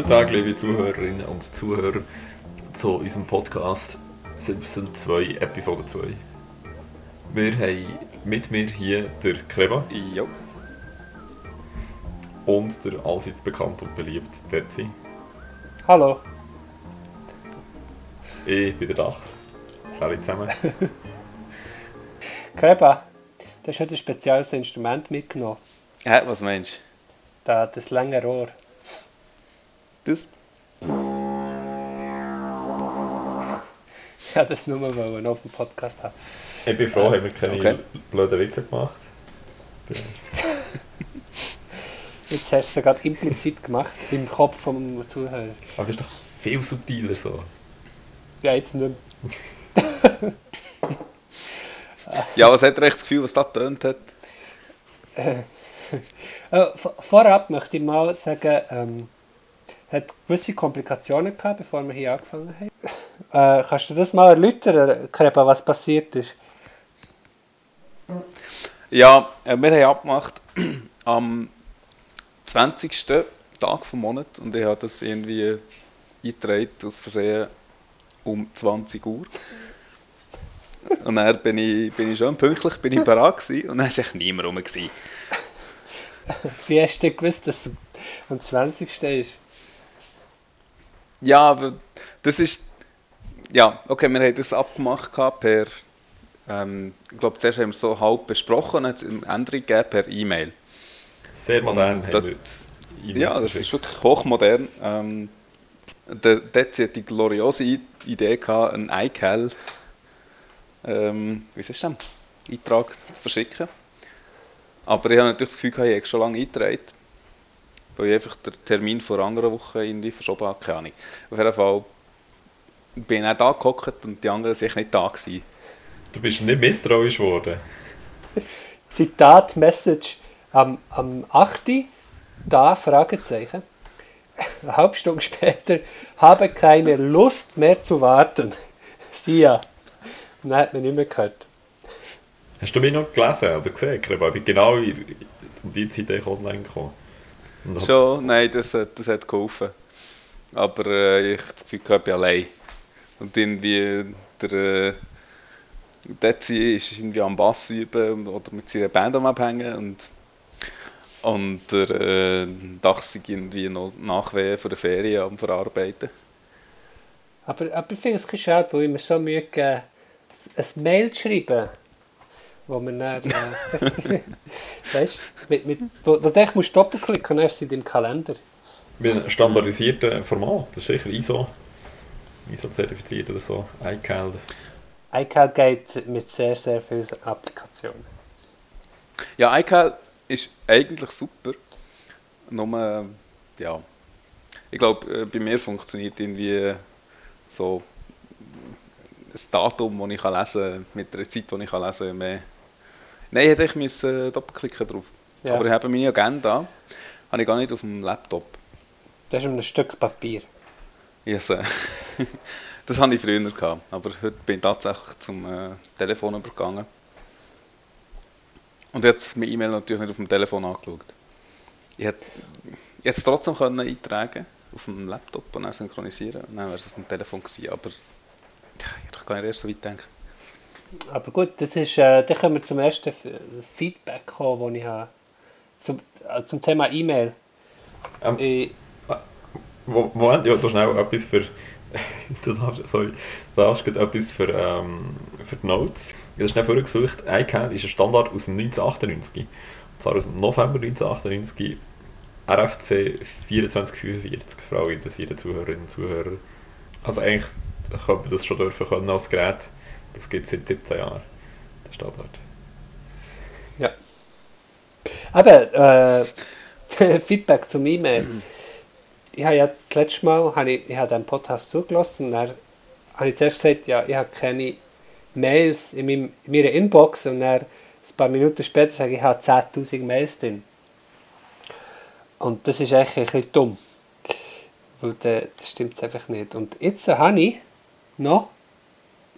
Guten Tag, liebe Zuhörerinnen und Zuhörer, zu unserem Podcast Simpson 2, Episode 2. Wir haben mit mir hier der Kreba Jo. und der allseits bekannt und beliebt Dezi. Hallo. Ich bin der Dachs. Salut zusammen. Kreba, du hast heute ein spezielles Instrument mitgenommen. Hä, was meinst du? Da, das lange Rohr. Das? Wollte das nur mal wollen, auf dem Podcast haben. Ich bin froh, haben wir keine Okay. blöden Witze gemacht. Jetzt hast du es gerade implizit gemacht, im Kopf vom Zuhörer. Aber das ist doch viel subtiler so. Ja, jetzt nicht Ja, was hat er echt das Gefühl, was das getönt hat? Äh, v- vorab möchte ich mal sagen, ähm, hat gewisse Komplikationen gehabt, bevor wir hier angefangen haben. Äh, kannst du das mal erläutern, Kreba, was passiert ist? Ja, äh, wir haben abgemacht am 20. Tag vom Monat und ich habe das irgendwie eingetragen aus Versehen um 20 Uhr. Und dann bin ich, bin ich schon pünktlich bin ich bereit gewesen und dann war echt niemand rum. Gewesen. Wie hast du gewusst, dass es am 20. ist? Ja, aber das ist. Ja, okay, wir haben das abgemacht per. Ähm, ich glaube, zuerst haben wir es so halb besprochen und hat es eine Änderung gegeben per E-Mail. Sehr modern das- E-Mails Ja, das ist wirklich hochmodern. Ähm, der, dort hat die gloriose Idee gehabt, einen iCal, ähm, wie ist das Eintrag zu verschicken. Aber ich habe natürlich das Gefühl, ich habe schon lange eingetragen. Weil ich einfach den Termin vor einer anderen Woche irgendwie verschoben habe, keine Ahnung. Auf jeden Fall bin ich auch da gehockt und die anderen sind nicht da gewesen. Du bist nicht misstrauisch geworden. Zitat, Message am, am 8. da, Fragezeichen. Eine halbe Stunde später, habe keine Lust mehr zu warten. Sieh ja. Und dann hat man nicht mehr gehört. Hast du mich noch gelesen oder gesehen, Kreba? Ich bin genau in die Zeit online gekommen. Hab- Schon, nein, das, hat- das hat geholfen. Aber äh, ich habe das Gefühl, ich bin allein. Und irgendwie der äh, Dezi ist irgendwie am Bass üben oder mit seiner Band am Abhängen und, und der äh, Dachs ist irgendwie noch Nachwehen von der Ferien am Verarbeiten. Aber, aber ich finde es ein bisschen schade, weil ich mir so Mühe gegeben ein Mail zu schreiben, wo man dann, äh, weißt du, mit, mit, wo, wo du echt musst doppelklicken und es in deinem Kalender. Mit einem standardisierten Format. Das ist sicher ISO. ISO-zertifiziert oder so. iCal. iCal geht mit sehr, sehr vielen Applikationen. Ja, iCal ist eigentlich super. Nur, äh, ja, ich glaube, äh, bei mir funktioniert irgendwie so ein Datum, das ich lesen kann, mit der Zeit, die ich lesen kann, mehr. Nein, hätte ich müssen doppelklicken drauf. Ja. Aber ich habe meine Agenda habe ich gar nicht auf dem Laptop. Das ist ein Stück Papier. Ich, äh, das hatte ich früher gehabt, aber heute bin ich tatsächlich zum äh, Telefon übergegangen. Und jetzt meine E-Mail natürlich nicht auf dem Telefon angeschaut. Ich hätte es trotzdem können eintragen auf dem Laptop und dann synchronisieren und dann wäre es auf dem Telefon gewesen, aber ja, ich hätte doch gar nicht erst so weit gedacht. Aber gut, das ist, äh, dann können wir zum ersten Feedback kommen, das ich habe. Zum, also zum Thema E-Mail. Ähm, Ich- Wo- Moment, ja, du schnell etwas für. du darfst, sorry, du darfst etwas für, ähm, für die Notes. Ich habe schnell vorgesucht. iCal ist ein Standard aus dem 1998. Und zwar aus dem November 1998. RFC 2445 für alle interessierten Zuhörerinnen und Zuhörer. Also eigentlich könnte man das schon dürfen können als Gerät. Das gibt es seit 17 Jahren. Der Standard. Ja. Aber, äh, Feedback zum E-Mail. Ich habe ja das letzte Mal habe ich, ich habe den Podcast zugelassen und dann habe ich zuerst gesagt, ja, ich habe keine Mails in, meinem, in meiner Inbox und dann ein paar Minuten später sage ich, ich habe 10'000 Mails drin. Und das ist eigentlich ein bisschen dumm. Weil da- das stimmt einfach nicht. Und jetzt habe ich noch,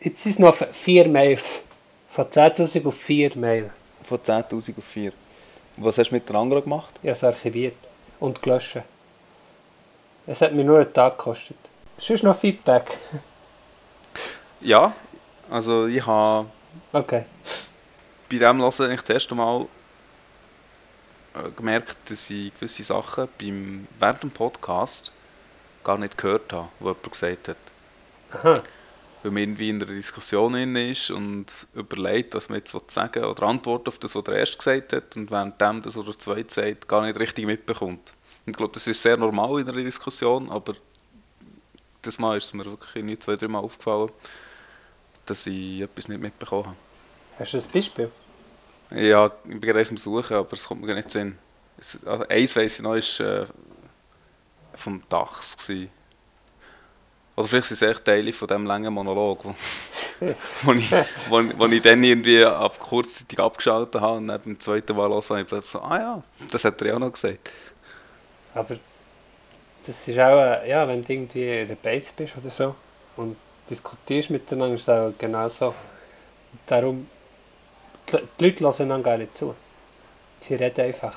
jetzt sind es noch vier Mails. Von 10'000 auf vier Mails. Von 10.000 auf 4. Was hast du mit den anderen gemacht? Ich habe es archiviert und gelöscht. Es hat mir nur einen Tag gekostet. Sonst noch Feedback? Ja, also ich habe Okay. bei dem Hören eigentlich das erste Mal äh, gemerkt, dass ich gewisse Sachen beim, während dem Podcast gar nicht gehört habe, die jemand gesagt hat. Aha. Weil man irgendwie in einer Diskussion drin ist und überlegt, was man jetzt sagen will oder antwortet auf das, was der Erste gesagt hat und währenddem das, was der Zweite sagt, gar nicht richtig mitbekommt. Und ich glaube, das ist sehr normal in einer Diskussion, aber das Mal ist es mir wirklich nicht zwei, drei Mal aufgefallen, dass ich etwas nicht mitbekommen habe. Hast du ein Beispiel? Ja, ich bin gerade am Suchen, aber es kommt mir gar nicht in Sinn. Also eins weiss ich noch, ist äh, vom Dachs. Gewesen. Oder vielleicht sind es echt Teile von diesem langen Monolog, wo, wo, ich, wo, ich- wo ich dann irgendwie ab kurzzeitig abgeschaltet habe und dann beim zweiten Mal hören, habe ich plötzlich so, ah ja, das hat er ja auch noch gesagt. Aber das ist auch, äh, ja, wenn du irgendwie in der Base bist oder so und diskutierst miteinander, ist es auch genau so. Und darum, die Le- die Leute hören dann gar nicht zu. Sie reden einfach.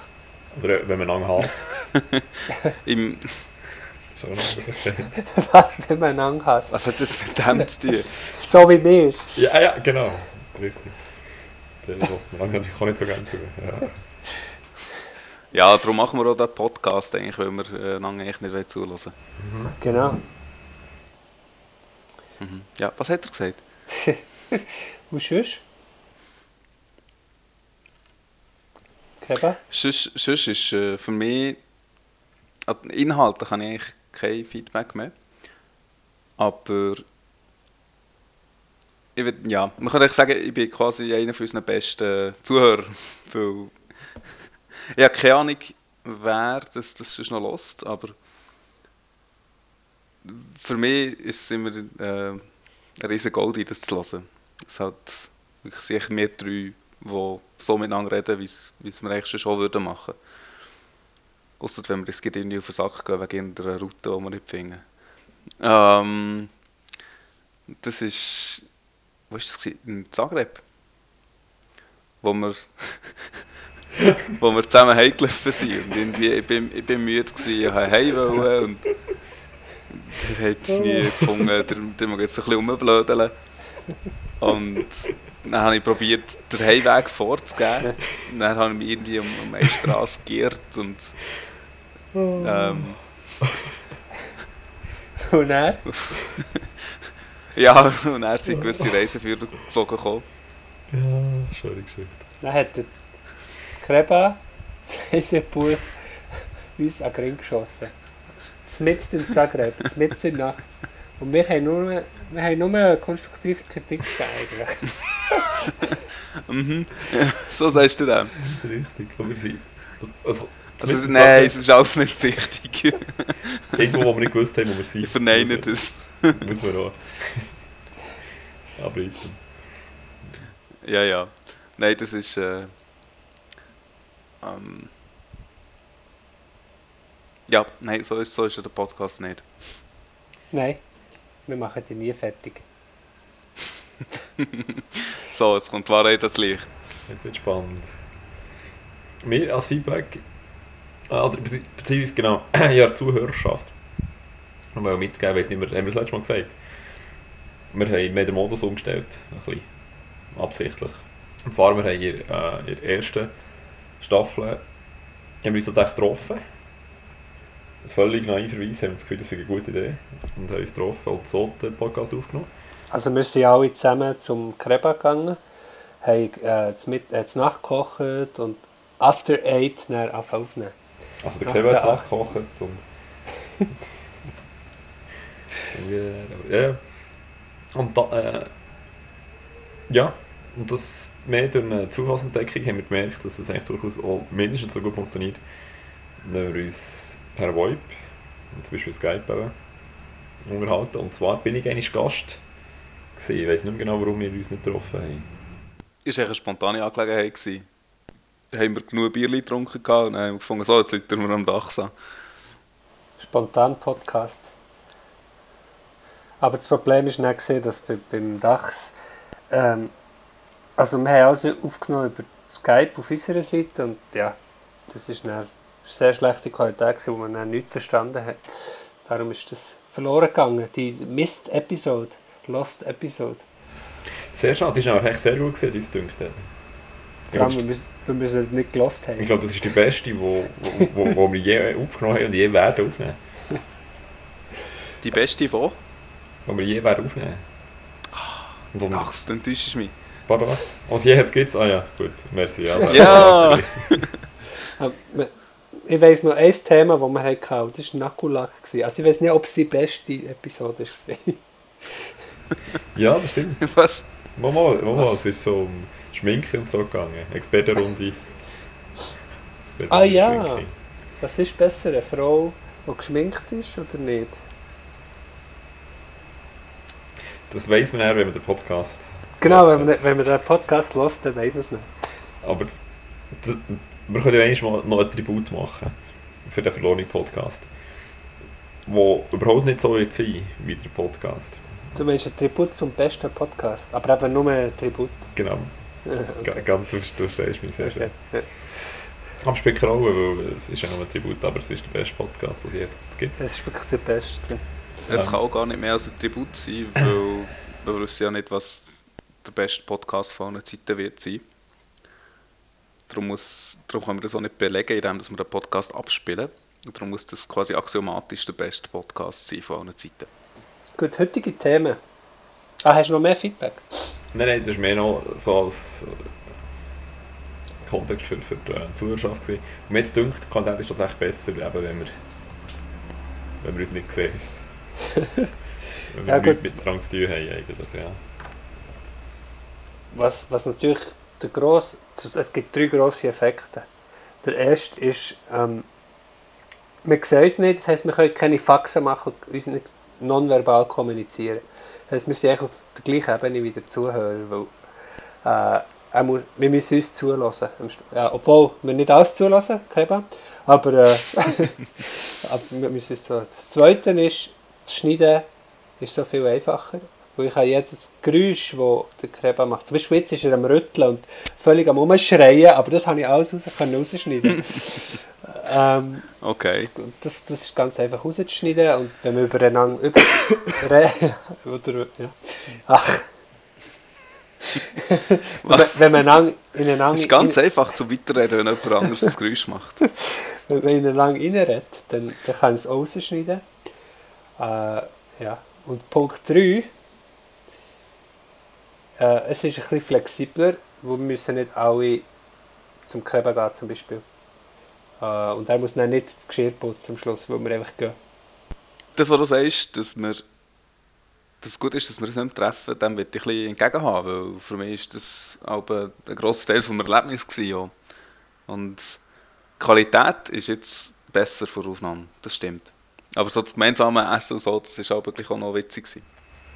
Oder wenn man lange hasst, Im, noch ein Was, wenn man Angst hat? was hat das mit dem zu tun? So wie mir. Ja, ja, genau. Richtig. Lässt man lange natürlich auch nicht so gerne zu. Ja. Ja, darum machen wir auch den Podcast, eigentlich, weil wir äh, lange eigentlich nicht zulassen Genau. mhm. Ja, was hat er gesagt? Und sonst? Keba? Sonst, sonst ist äh, für mich, an den Inhalten kann ich eigentlich kein Feedback mehr. Aber ich würd, ja, man kann eigentlich sagen, ich bin quasi einer von unseren besten Zuhörer. Weil ich habe keine Ahnung, wer das, das sonst noch lost, aber für mich ist es immer äh, ein riesen Gold, das zu hören. Es hat wirklich sicher mehr drei, die so miteinander reden, wie es wir eigentlich schon würden machen. Ausser wenn wir das geht irgendwie auf den Sack gehen wegen irgendeiner Route, die wir nicht finden. Ähm, das ist, wo ist das? In Zagreb, wo wir, wo wir zusammen heimgelaufen sind und irgendwie, ich bin, ich bin müde gewesen, ich wollte heim wollen und der hat es nie gefunden, der, der mag jetzt ein bisschen rumblödeln. Und dann habe ich probiert, den Heimweg vorzugeben. Dann habe ich mich irgendwie um, um eine Straße geirrt und ähm, Und er? ja, und dann sind gewisse Reiseführer geflogen gekommen. Ja, schöne Geschichte. Dann hat der Kreba, das Reisebuch, uns an den Ring geschossen. Mitten in Zagreb, mitten in der Nacht. Und wir haben nur, wir haben nur konstruktive Kritik gegeben eigentlich. Mhm. so sagst du dem. Das ist richtig. Aber wir sind. Also, Also, nein, es ist alles nicht richtig. Irgendwo, wo wir nicht gewusst haben, wo wir sind. Ich verneine das. Muss man auch. Abbrechen. Ja, ja. Nein, das ist. Äh, ähm, ja, nein, so ist, so ist der Podcast nicht. Nein, wir machen die nie fertig. So, jetzt kommt die Wahrheit das Licht. Jetzt wird spannend. Mir als Feedback, oder bezieh- beziehungsweise genau, ja, Zuhörerschaft, noch mal mitgeben, weiss nicht mehr, haben wir das letzte Mal gesagt. Wir haben haben den Modus umgestellt, ein bisschen, absichtlich. Und zwar, wir haben in, äh, in der ersten Staffel, haben wir uns tatsächlich getroffen. Völlig naiverweise haben wir das Gefühl, das ist eine gute Idee. Und haben uns getroffen und so den Podcast aufgenommen. Also wir sind alle zusammen zum Kreba gegangen, haben äh, Mit äh, zu Nacht gekocht und after eight dann aufnehmen. Also der Acht. nachgekocht und... Irgendwie, ja. Und da, äh, ja, und das mehr durch eine Zufallsentdeckung haben wir gemerkt, dass es eigentlich durchaus auch mindestens so gut funktioniert, wenn wir uns per VoIP, zum Beispiel Skype eben, unterhalten. Und zwar bin ich eigentlich Gast gewesen. Ich weiß nicht mehr genau, warum wir uns nicht getroffen haben. Ist eigentlich eine spontane Angelegenheit gewesen. Haben wir genug Bier getrunken gehabt und dann haben wir gefunden, so, jetzt liegt wir am Dach so. Spontan Podcast. Aber das Problem ist nicht gesehen, dass bei, beim Dachs ähm, also wir haben also aufgenommen über Skype auf unserer Seite und ja, das ist eine sehr schlechte Qualität wo man dann nichts verstanden hat. Darum ist das verloren gegangen. Die Mist-Episode. Lost Episode. Sehr schade, die war eigentlich sehr gut gewesen, uns dünkt. Vor allem, wir, weil wir sie nicht gelost haben. Ich glaube, das ist die beste, die wo, wo, wo, wo wir je aufgenommen haben und je werden aufnehmen. Die beste von? Die wir je werden aufnehmen. Und wo Ach, das enttäuscht mich. warte was? Was je jetzt gibt's? Ah ja, gut, merci. Ja, Ja! Ich weiss noch ein Thema, das wir hatten, und das war Nakulak. Also ich weiß nicht, ob es die beste Episode war. ja, das stimmt. Was? Mal, mal, mal, Was? es ist so um Schminken und so gegangen. Expertenrunde. Ah, ja. Schminken. Was ist besser, eine Frau, die geschminkt ist oder nicht? Das weiss man eher, wenn man den Podcast. Genau, wenn man, wenn man den Podcast hört, dann weiß man es nicht. Aber wir können ja eigentlich mal noch ein Tribut machen für den verlorenen Podcast. Wo überhaupt nicht so wird sein wie der Podcast. Du meinst ein Tribut zum besten Podcast, aber eben nur ein Tribut. Genau. Okay. Ganz du du verstehst mich sehr schön. Okay. Am Rolle, weil es ist ja nur ein Tribut, aber es ist der beste Podcast, den es je gibt. Das ist wirklich der beste. Es Ähm. kann auch gar nicht mehr als ein Tribut sein, weil wir wissen ja nicht, was der beste Podcast von allen Zeiten wird sein. Darum, muss, darum können wir das auch nicht belegen, indem wir den Podcast abspielen. Und darum muss das quasi axiomatisch der beste Podcast sein von allen Zeiten. Gut, heutige Themen. Ah, hast du noch mehr Feedback? Nein, nein, das ist mehr noch so als äh, Kontext für, für die äh, Zuhörerschaft gewesen. Und mir jetzt dünkt, der Content ist tatsächlich besser, eben, wenn wir, wenn wir uns nicht sehen. wenn wir Ja, gut. miteinander zu tun haben eigentlich, ja. Was, was natürlich der grosse, es gibt drei grosse Effekte. Der erste ist, ähm, wir sehen uns nicht, das heisst, wir können keine Faxen machen und uns nicht nonverbal kommunizieren. Das heisst, wir sind eigentlich auf der gleichen Ebene wie der Zuhörer, weil äh, muss, wir müssen uns zulassen. Ja, obwohl wir nicht alles zulassen, Keba, aber, äh, aber wir müssen uns zulassen. Das Zweite ist, das Schneiden ist so viel einfacher. Weil ich habe jedes Geräusch, das der Kreba macht. Zum Beispiel jetzt ist er am Rütteln und völlig am Umschreien, aber das habe ich alles raus, können rausschneiden. ähm, Okay. und das, das ist ganz einfach rauszuschneiden und wenn wir übereinander über, oder, ja. Ach. wenn, man- wenn man einander- ineinander Es ist ganz in, einfach zu weiterreden, wenn jemand anderes das Geräusch macht. wenn man ineinander reinredet, dann, dann kann es rausschneiden. Äh, ja. Und Punkt 3, äh, es ist ein bisschen flexibler, wo wir müssen nicht alle zum Kleben gehen zum Beispiel. Äh, und er muss dann nicht das Geschirr putzen am Schluss, wo wir einfach gehen. Das, was du sagst, dass wir dass es gut ist, dass wir uns nicht mehr treffen, dem will ich ein bisschen entgegenhaben, weil für mich ist das auch ein, grosser Teil des Erlebnisses gewesen, ja. Und die Qualität ist jetzt besser vor Aufnahme, das stimmt. Aber so das gemeinsame Essen und so, das ist auch wirklich auch noch witzig gewesen.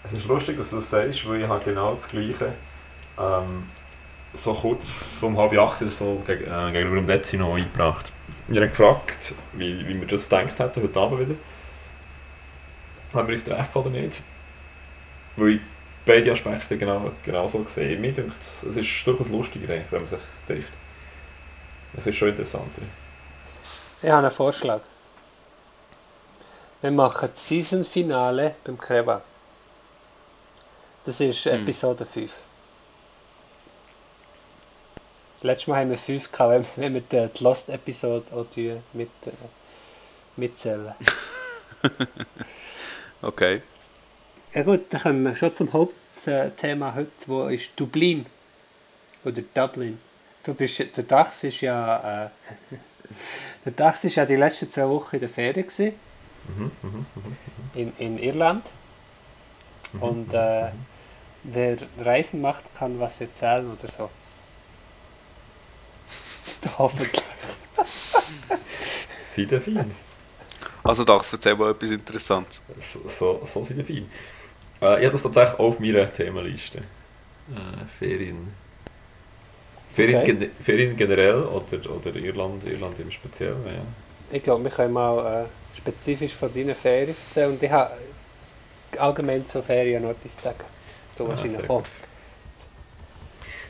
Es ist lustig, dass du das sagst, weil ich habe genau das Gleiche. Ähm, so kurz, so um halb acht oder so, äh, gegenüber dem Dezi noch eingebracht. Wir haben gefragt, wie, wie wir das gedacht hätten, heute Abend wieder. Haben wir uns treffen oder nicht? Weil ich beide Aspekte genau, genau so gesehen Mir denkt, es ist durchaus lustiger, wenn man sich trifft. Es ist schon interessanter. Ich habe einen Vorschlag. Wir machen das Season-Finale beim Kreba. Das ist Hm. Episode 5. Letztes Mal haben wir 5 gehabt, wenn, wir die, die Lost-Episode auch mit, äh, mitzählen. Okay. Ja gut, dann kommen wir schon zum Hauptthema heute, wo ist Dublin. Oder Dublin. Du bist, der Dachs ist ja... Äh, der Dachs ist ja die letzten zwei Wochen in der Ferien gewesen, Mhm, mhm, mhm. in, in Irland. Mhm, Und äh, wer Reisen macht, kann was erzählen oder so. Hoffentlich. Seid ihr fein? Also Dax, erzähl mal etwas Interessantes. So, so, so sind die fein. Äh, ich habe das tatsächlich auch auf meiner Themenliste. Äh, Ferien. Ferien, Okay. gen Ferien generell oder, oder Irland, Irland im Speziellen. Ja. Ich glaube, wir können mal äh, spezifisch von deinen Ferien erzählen. Und ich habe allgemein zu Ferien noch etwas zu sagen. Du Ah, wahrscheinlich auch. gut.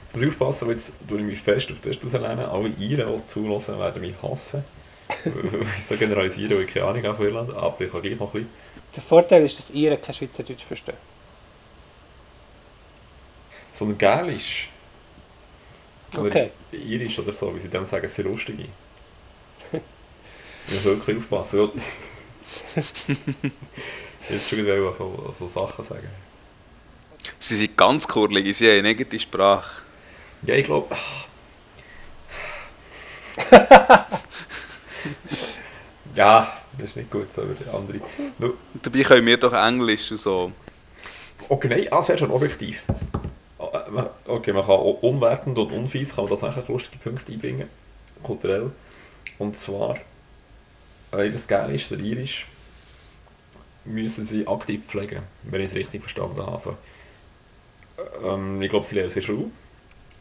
Jetzt muss ich aufpassen, weil jetzt tue ich mich fest auf das rauslehnen. Alle Iren, die zulassen, werden mich hassen. so generalisieren, weil ich keine Ahnung habe von Irland, aber ich kann gleich noch ein bisschen. Der Vorteil ist, dass ihr kein Schweizerdeutsch versteht. Sondern Gälisch. Oder Okay. Irisch oder so, wie sie dem sagen, sehr lustige. Ich muss wirklich aufpassen. Jetzt schon wieder von, von Sachen sagen. Sie sind ganz kurlig, sie haben eine eigene Sprache. Ja, ich glaube. ja, das ist nicht gut, so wie der andere. Nu- Dabei können wir doch Englisch und so. Okay, nein, ah, sehr schon objektiv. Ah, äh, Okay, man kann unwertend und unfies kann man tatsächlich lustige Punkte einbringen, kulturell. Und zwar, äh, das Gälisch, der Irisch, müssen sie aktiv pflegen, wenn ich es richtig verstanden habe. Also, ähm, ich glaube, sie lernen der Schule,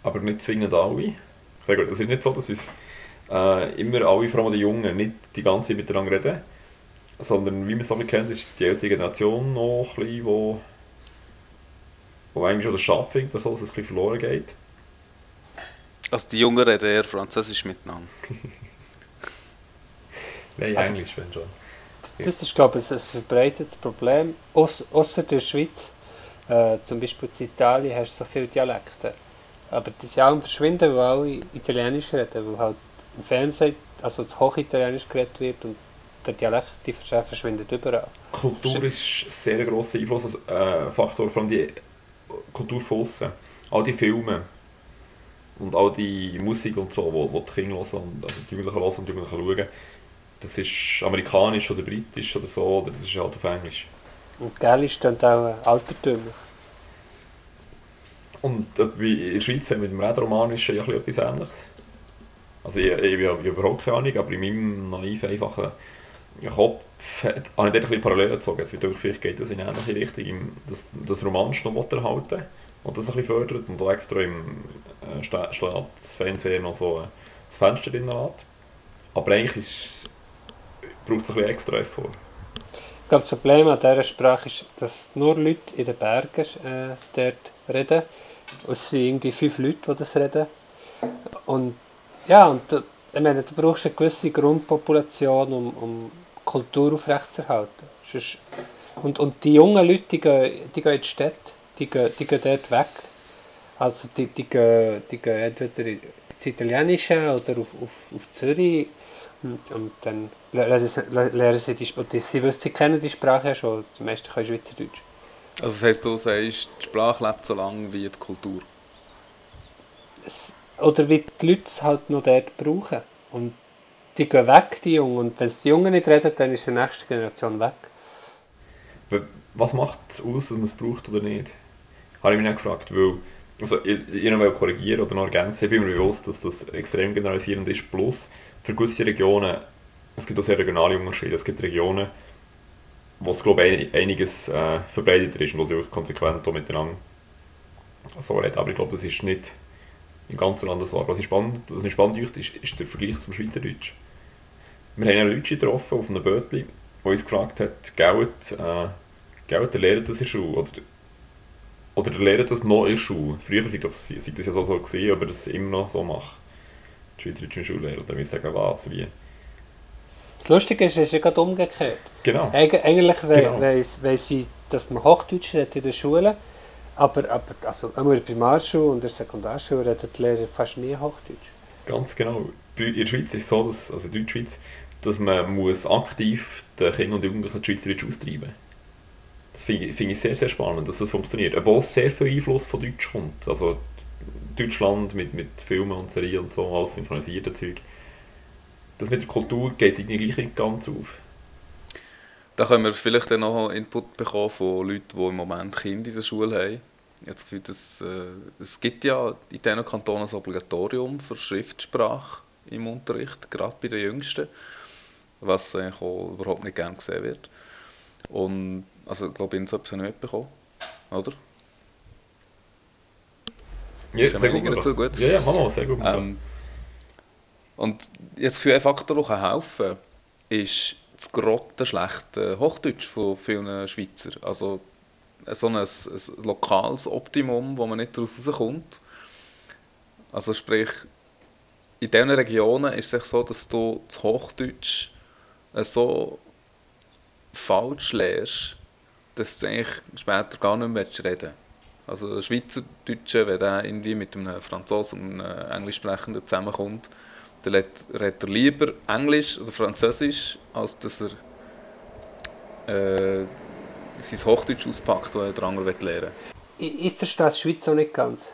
aber nicht zwingend alle. Sehr gut, es ist nicht so, dass es äh, immer alle, vor allem die Jungen, nicht die ganze Zeit miteinander reden, sondern wie man es auch kennt, ist die ältere Generation noch ein bisschen, wo wo eigentlich schon der Schad findet, oder so, dass es ein bisschen verloren geht. Also die Jungen reden eher Französisch miteinander. Nein, Englisch, wenn schon. Das ist, glaube ich, ein verbreitetes Problem. Ausser der Schweiz, äh, zum Beispiel in Italien, hast du so viele Dialekte. Aber die sind alle verschwinden, weil alle Italienisch reden, weil halt im Fernsehen also das Hochitalienisch geredet wird und der Dialekt die versch- verschwindet überall. Kultur ist ein sehr grosser Einflussfaktor, äh, Faktor, vor allem die Kultur von aussen. All die Filme und all die Musik und so, wo, wo die Kinder hören und also die Jugendlichen hören und die Jugendlichen schauen, das ist amerikanisch oder britisch oder so, oder das ist halt auf Englisch. Und Gälisch dann auch äh, altertümlich. Und wie in der Schweiz haben wir mit dem Rätoromanischen ja etwas Ähnliches. Also ich, ich, ich habe überhaupt keine Ahnung, aber in meinem naiv einfachen Kopf hat- habe ich dort ein Parallelen gezogen. Jetzt vielleicht geht das in eine ähnliche Richtung, im, dass das Romansch noch erhalten und das ein bisschen fördert und auch extra im äh, Sta- Staatsfernsehen noch so äh, das Fenster drin lässt. Aber eigentlich braucht es ein bisschen extra Effort. Ich glaube, das Problem an dieser Sprache ist, dass nur Leute in den Bergen äh, dort reden. Es sind irgendwie fünf Leute, die das reden. Und ja, und ich meine, du brauchst eine gewisse Grundpopulation, um, um Kultur aufrechtzuerhalten. Und, und die jungen Leute, die gehen, die gehen in die Städte, die gehen, die gehen dort weg. Also die, die, gehen, die gehen entweder ins Italienische oder auf, auf, auf Zürich und, und dann lernen sie, lernen sie die Sprache. Sie wissen, sie kennen die Sprache ja schon. Die meisten können Schweizerdeutsch. Also das heisst, du sagst, die Sprache lebt so lange wie die Kultur. Es, oder wie die Leute es halt noch dort brauchen. Und die gehen weg, die Jungen. Und wenn es die Jungen nicht reden, dann ist die nächste Generation weg. Was macht es aus, ob man es braucht oder nicht? Habe ich mich auch gefragt, weil also, ich, ich noch korrigieren oder noch ergänzen, ich bin mir bewusst, dass das extrem generalisierend ist, plus für gewisse Regionen, es gibt auch sehr regionale Unterschiede, es gibt Regionen, wo es glaube ich ein- einiges äh, verbreiteter ist und wo sie auch konsequent auch miteinander so reden, aber ich glaube, das ist nicht im ganzen Land so. Was, ich spannend, was mich spannend ist, ist der Vergleich zum Schweizerdeutsch. Wir haben einen Leute getroffen auf einem Bötli, der uns gefragt hat, Geld, äh, Geld, der lehrt das in Schule, oder, oder der lehrt das noch in der Schule. Früher sei das, ja so, so gewesen, aber das immer noch so macht. Die Schweizerdeutschen Schullehrer, dann ich sagen, was, wie. Das Lustige ist, es ist ja gerade umgekehrt. Genau. Eig eigentlich Genau. weiss, sie, dass man Hochdeutsch redet in der Schule, aber, aber also, in der Primarschule und in der Sekundarschule reden die Lehrer fast nie Hochdeutsch. Ganz genau. In der Schweiz ist es so, dass, also in der Deutschschweiz, dass man muss aktiv den Kindern und Jugendlichen Schweizerdeutsch austreiben Das finde ich, finde ich sehr, sehr spannend, dass das funktioniert. Obwohl es sehr viel Einfluss von Deutsch kommt. Also Deutschland mit, mit Filmen und Serien und so, alles synchronisierte Zeug. Das mit der Kultur geht irgendwie nicht ganz auf. Da können wir vielleicht dann noch Input bekommen von Leuten, die im Moment Kinder in der Schule haben. Ich habe das Gefühl, dass, äh, es gibt ja in diesen Kantonen ein Obligatorium für Schriftsprache im Unterricht, gerade bei den Jüngsten, was eigentlich auch überhaupt nicht gern gesehen wird. Und also ich glaube, ich habe es nicht mitbekommen, oder? Ja, sehr gut. dazu, gut. Ja, ja, Mama, sehr gut. Ähm, und jetzt für einen Faktor, der helfen kann, ist das grotte schlechte Hochdeutsch von vielen Schweizer. Also so ein, ein lokales Optimum, wo man nicht daraus rauskommt. Also sprich, in diesen Regionen ist es so, dass du das Hochdeutsch äh, so falsch lernst, dass du eigentlich später gar nicht mehr reden willst. Also der Schweizerdeutsche, wenn der irgendwie mit einem Franzosen und einem Englischsprechenden zusammenkommt, dann redet er lieber Englisch oder Französisch, als dass er äh, sein Hochdeutsch auspackt, das er der andere lernen will. Ich, ich verstehe die Schweiz auch nicht ganz.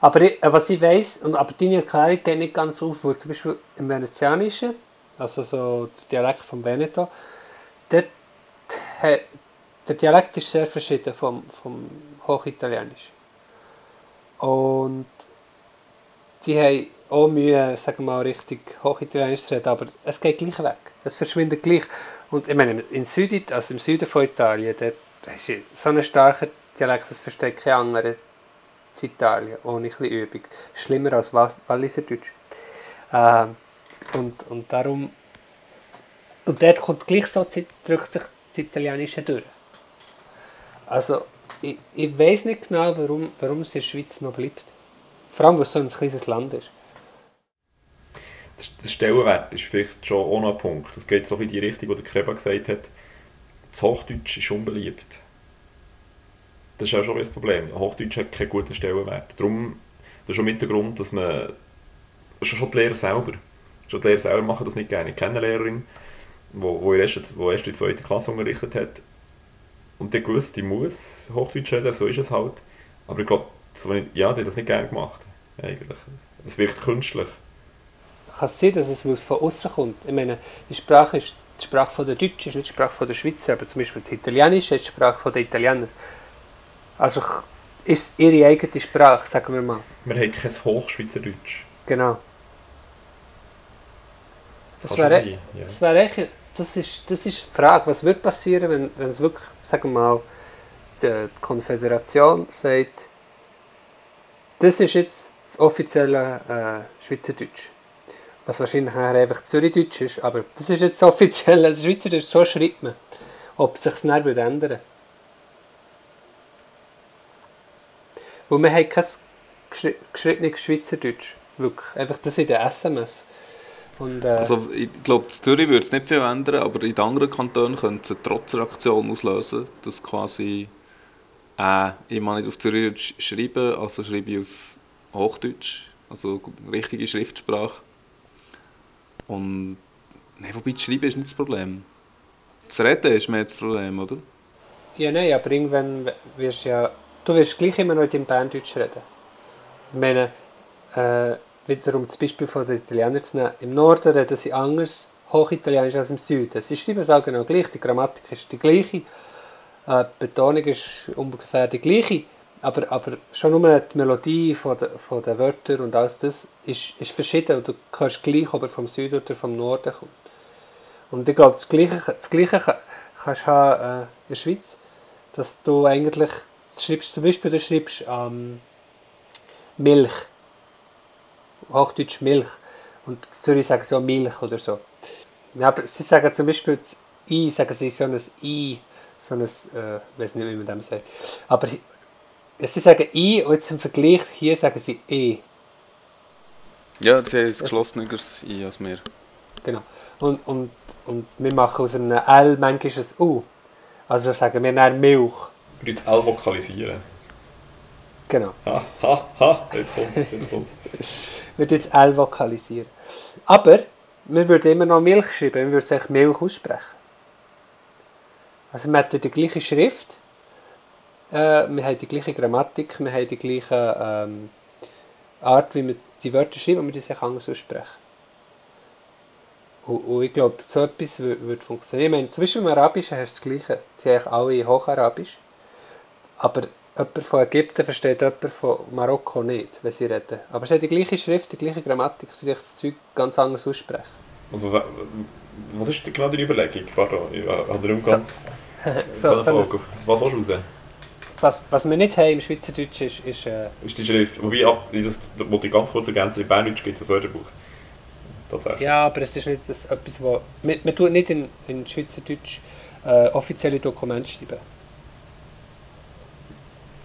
Aber ich, äh, was ich weiss, und, aber deine Erklärung geht nicht ganz auf, wo zum Beispiel im Venezianischen, also so der Dialekt von Veneto, dort, der Dialekt ist sehr verschieden vom, vom Hochitalienisch. Und die haben auch Mühe, sagen wir mal, richtig Hochitalienisch zu reden, aber es geht gleich weg. Es verschwindet gleich. Und ich meine, in Süd also im Süden von Italien, dort hast du so einen starken Dialekt, das versteht kein anderer in Italien, ohne ein bisschen Übung. Schlimmer als Walliserdeutsch. Äh, und, und darum... Und dort kommt gleich so, drückt sich das Italienische durch. Also, ich, ich weiß nicht genau, warum, warum es in der Schweiz noch bleibt. Vor allem, weil es so ein kleines Land ist. Der Stellenwert ist vielleicht schon auch noch ein Punkt. Das geht so in die Richtung, die der Kreba gesagt hat. Das Hochdeutsch ist unbeliebt. Das ist auch schon ein Problem. Hochdeutsch hat keinen guten Stellenwert. Darum, das ist schon mit der Grund, dass man, schon die Lehrer selber, schon die Lehrer selber machen das nicht gerne. Ich kenne eine Lehrerin, die, die erst, wo erst die zweite Klasse unterrichtet hat und die gewusst, die muss Hochdeutsch reden, so ist es halt. Aber ich glaube, so, ja, die hat das nicht gerne gemacht. Eigentlich. Es wirkt künstlich. Kann es sein, dass es von außen kommt? Ich meine, die Sprache ist die Sprache der Deutschen, ist nicht die Sprache der Schweizer, aber zum Beispiel das Italienische ist die Sprache der Italiener. Also ist es ihre eigene Sprache, sagen wir mal. Wir haben kein Hochschweizerdeutsch. Genau. Das wäre, ja. das wäre echt das ist, das ist die Frage, was wird passieren, wenn, wenn es wirklich, sagen wir mal, die Konföderation sagt, das ist jetzt das offizielle äh, Schweizerdeutsch. Was wahrscheinlich einfach Zürichdeutsch ist, aber das ist jetzt das offizielle Schweizerdeutsch, so schreibt man. Ob sich das dann ändern würde. Weil wir haben kein geschriebenes Schweizerdeutsch. Wirklich. Einfach das in der SMS. Und, äh, also ich glaube, in Zürich würde es nicht viel ändern, aber in den anderen Kantonen könnte es eine Trotzreaktion auslösen, dass quasi äh, ich mag nicht auf Zürich schreiben, also schreibe ich auf Hochdeutsch, also richtige Schriftsprache. Und nein, wobei das Schreiben ist nicht das Problem. Das Reden ist mehr das Problem, oder? Ja, nein, aber irgendwann wirst du ja... Du wirst gleich immer noch in deinem Berndeutsch reden. Ich meine, äh, wiederum das Beispiel von den Italienern zu nehmen. Im Norden reden sie anders Hochitalienisch als im Süden. Sie schreiben es auch genau gleich, die Grammatik ist die gleiche, äh, die Betonung ist ungefähr die gleiche, aber, aber schon nur die Melodie von den Wörtern und alles das ist, ist verschieden du kannst gleich, ob er vom Süden oder vom Norden kommt. Und ich glaube, das Gleiche, das Gleiche kannst du haben äh, in der Schweiz, dass du eigentlich, schreibst, zum Beispiel du schreibst ähm, Milch, Hochdeutsch Milch. Und in Zürich sagen sie auch Milch oder so. Ja, aber sie sagen zum Beispiel das I, sagen sie so ein I, so ein, äh, ich weiß nicht, wie man das sagt. Aber sie sagen I und jetzt im Vergleich, hier sagen sie E. Ja, sie haben ein geschlosseneres I als wir. Genau. Und, und, und wir machen aus einem L manchmal ein U. Also sagen wir dann Milch. Du jetzt L vokalisieren. Genau. Ha, ha, ha, jetzt kommt, jetzt kommt. würde jetzt L vokalisieren. Aber wir würden immer noch Milch schreiben, wir würden es Milch aussprechen. Also wir hätten die gleiche Schrift, äh, wir haben die gleiche Grammatik, wir haben die gleiche ähm, Art, wie wir die Wörter schreiben, und wir die sich anders aussprechen. Und, und ich glaube, so etwas würde funktionieren. Ich meine, zum Beispiel im Arabischen hast du das Gleiche. Sie haben alle Hocharabisch. Aber jemand von Ägypten versteht jemand von Marokko nicht, wenn sie reden. Aber es hat die gleiche Schrift, die gleiche Grammatik, sie sich das Zeug ganz anders aussprechen. Also, was ist genau deine Überlegung? Pardon, ich habe den ganz... so, so was willst du raus? Was, was wir nicht haben im Schweizerdeutsch ist... Ist, äh, ist die Schrift. Wobei, ab, das wollte ich ganz kurz ergänzen, in Berndeutsch gibt es das Wörterbuch. Tatsächlich. Ja, aber es ist nicht das, etwas, wo... Man, man tut nicht in, in Schweizerdeutsch äh, offizielle Dokumente schreiben.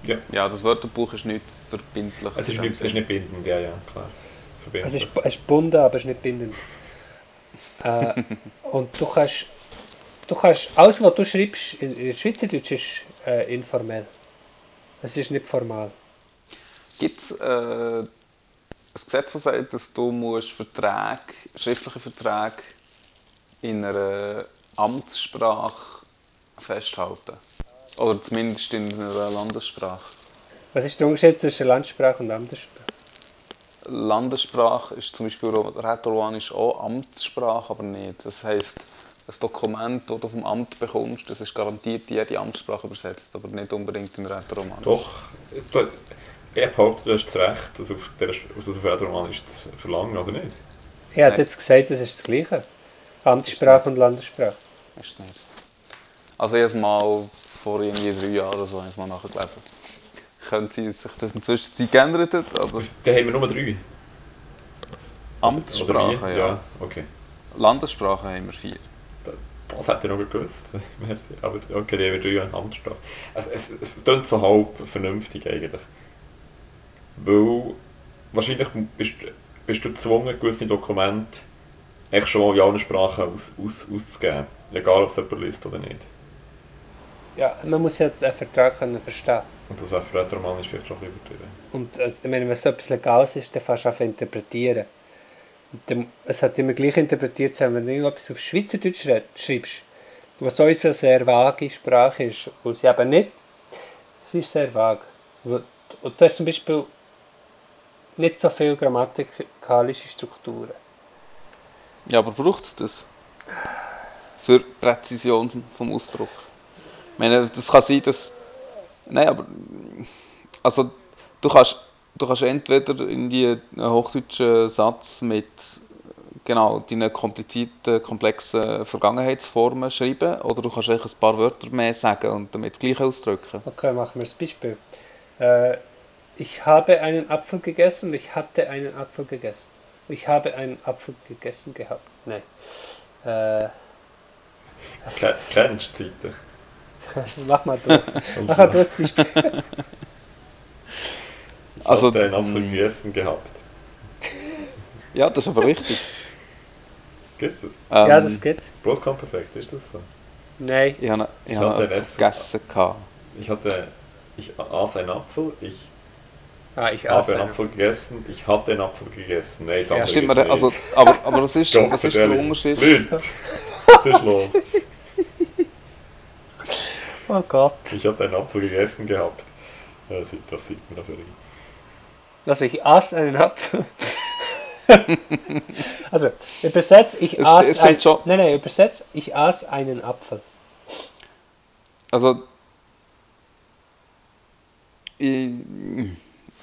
Ja. ja, das Wörterbuch ist nicht verbindlich. Es ist nicht, ist nicht bindend, ja, ja, klar. Es ist, es ist gebunden, aber es ist nicht bindend. Äh, und du kannst, du kannst, alles was du schreibst in, in Schweizerdeutsch ist äh, informell. Es ist nicht formal. Gibt es äh, ein Gesetz, das sagt, dass du musst Verträge, schriftliche Verträge in einer Amtssprache festhalten Oder zumindest in einer Landessprache. Was ist der Unterschied zwischen Landsprache und Amtssprache? Landessprache ist zum Beispiel Rätoromanisch auch Amtssprache, aber nicht. Das heisst, ein Dokument, das du vom Amt bekommst, das ist garantiert in jede Amtssprache übersetzt, aber nicht unbedingt in Rätoromanisch. Doch, du, ich behaupte, du hast das Recht, das auf, der, das auf Rätoromanisch zu verlangen, oder nicht? Er hat jetzt gesagt, das ist das Gleiche. Amtssprache und Landessprache. Ist es nicht. Also ich habe es mal vor irgendwie drei Jahren oder so mal nachgelesen. Könnte sich das inzwischen Zeit geändert hat, aber Dann haben wir nur drei. Amtssprache, wie? ja. okay. Landessprache haben wir vier. Das hätte ich noch gewusst. Aber okay, die haben drei Amtssprache. Also, es, es klingt so halb vernünftig eigentlich. Weil wahrscheinlich bist, bist du gezwungen, gewisse Dokumente echt schon mal in allen Sprachen aus, aus, auszugeben. Egal, ob es jemand liest oder nicht. Ja, man muss ja den Vertrag können verstehen. Und das wäre für Rätoromanisch vielleicht schon ein bisschen übertrieben. Und also, ich meine, wenn es so etwas Legales ist, dann fährst du an zu interpretieren. Es hat immer gleich interpretiert wenn du irgendetwas auf Schweizerdeutsch schreibst, was sowieso eine sehr vage Sprache ist, und sie eben nicht, sie ist sehr vage. Wo- Und da ist zum Beispiel nicht so viel grammatikalische Strukturen. Ja, aber braucht es das? Für Präzision vom Ausdruck. Ich meine, das kann sein, dass... Nein, aber... Also, du kannst, du kannst entweder irgendwie einen hochdeutschen Satz mit genau deinen komplizierten, komplexen Vergangenheitsformen schreiben oder du kannst einfach ein paar Wörter mehr sagen und damit das Gleiche ausdrücken. Okay, machen wir das Beispiel. Äh, ich habe einen Apfel gegessen und ich hatte einen Apfel gegessen. Ich habe einen Apfel gegessen gehabt. Nein. Äh, die Zeiten? mach mal du. Mach mal du das Beispiel. Ich Also, hatte einen Apfel gegessen gehabt. Ja, das ist aber richtig. Gibt es das? ja, Ähm, das geht. Plusquamperfekt, ist das so? Nein. Ich habe, ich Ich habe hatte etwas Essen. gegessen. gehabt. Ich hatte... Ich aß einen Apfel, ich Ah, ich aß habe einen. Apfel gegessen, ich hatte einen Apfel gegessen. Nein, das Ja, stimmt, also, nicht. aber, aber das ist, das ist der. Unterschied. Leute, was ist los? Oh Gott. Ich hatte einen Apfel gegessen gehabt. Ja, Das sieht, das sieht man dafür. Also ich aß einen Apfel. also, übersetzt, ich Es- aß es ein. Nein, nein, übersetzt, ich aß einen Apfel. Also. Ich,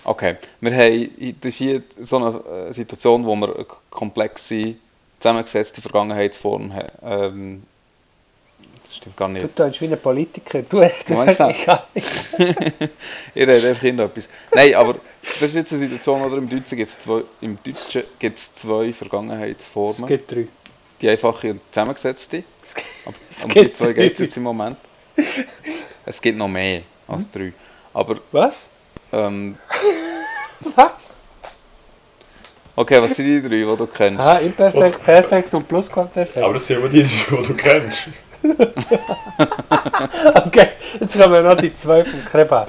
okay. Wir haben das ist hier so eine äh, Situation, wo wir eine komplexe, zusammengesetzte Vergangenheitsform haben. Ähm, das stimmt gar Du nicht. tönst wie ein Politiker. Du, du Moment schnell. ich, rede einfach irgendetwas. Nein, aber das ist jetzt eine Situation, oder im Deutschen gibt es zwei, im Deutschen gibt's zwei es Vergangenheitsformen. gibt drei. Die einfache und zusammengesetzte. Es gibt, Aber, es aber die gibt zwei gibt es drei. jetzt im Moment. Es gibt noch mehr als drei. Aber Was? ähm, Was? Okay, was sind die drei, die du kennst? Ah, imperfekt, perfekt und plusquamperfekt. Aber das sind immer die, die du kennst. Okay, jetzt kommen noch die zwei vom Krebat.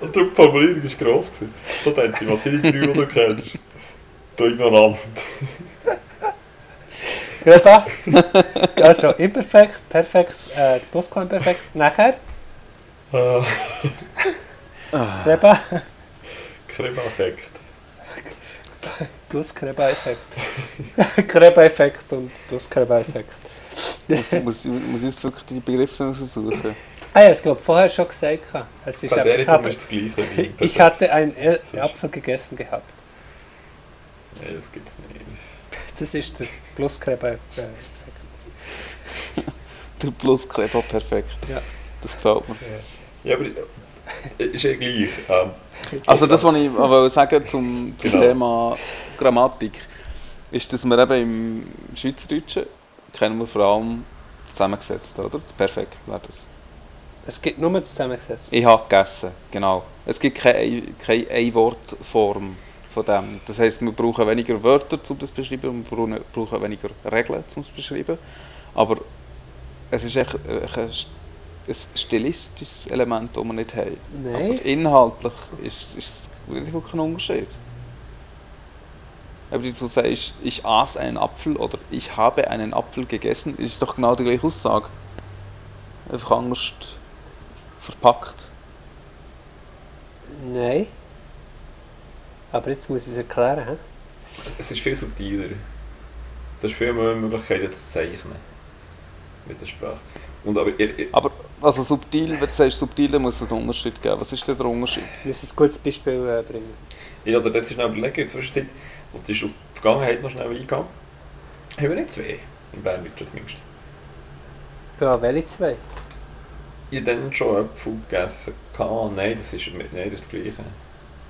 Und die Formulierung war gross. So denkt sie, was sind die drei, die du kennst? Du ignorant. Krebat. Also imperfekt, perfekt, äh, plusquamperfekt. Nachher Äh, Krebat Creme-Effekt. plus Krebat-Effekt. Krebat-Effekt und plus Krebat-Effekt. Muss, muss, muss ich jetzt wirklich die Begriffe suchen? Ah ja, ich glaube vorher schon gesagt. Es ist aber, der ich, habe, ich hatte einen El- Apfel gegessen gehabt. Nein, das gibt's nicht. Das ist der plus Krebat-Effekt. Der Pluskleber perfekt. Ja. Das gefällt mir. Ja, aber äh, ist ja gleich. Ähm, Also das, was ich aber sagen zum, zum Genau. Thema Grammatik, ist, dass wir eben im Schweizerdeutschen kennen wir vor allem zusammengesetzt, oder? Das Perfekt wäre das. Es gibt nur das zusammengesetzt. Ich habe gegessen, genau. Es gibt keine, keine Ein-Wort-Form von dem. Das heisst, wir brauchen weniger Wörter, um das zu beschreiben, und wir brauchen- weniger Regeln, um es zu beschreiben. Aber es ist echt äh, ein, stilistisches Element, das wir nicht haben. Nein. Aber inhaltlich ist, ist es wirklich ein Unterschied. Aber du sagst, ich aß einen Apfel oder ich habe einen Apfel gegessen, ist doch genau die gleiche Aussage. Einfach anders verpackt. Nein. Aber jetzt muss ich es erklären. He? Es ist viel subtiler. Du hast viel mehr Möglichkeiten zu zeichnen. Mit der Sprache. Und aber ihr, ihr, Aber also subtil, wenn du sagst subtil, dann muss es einen Unterschied geben. Was ist denn der Unterschied? Ich muss ein gutes Beispiel äh, bringen. ich habe jetzt schnell überlegt, in der Zwischenzeit, und ist auf die Vergangenheit noch schnell eingegangen. Haben wir nicht zwei? In Berndeutsch zumindest. Ja, welche zwei? Ich habe dann schon Äpfel gegessen. Nein, das ist, nein, das ist das Gleiche.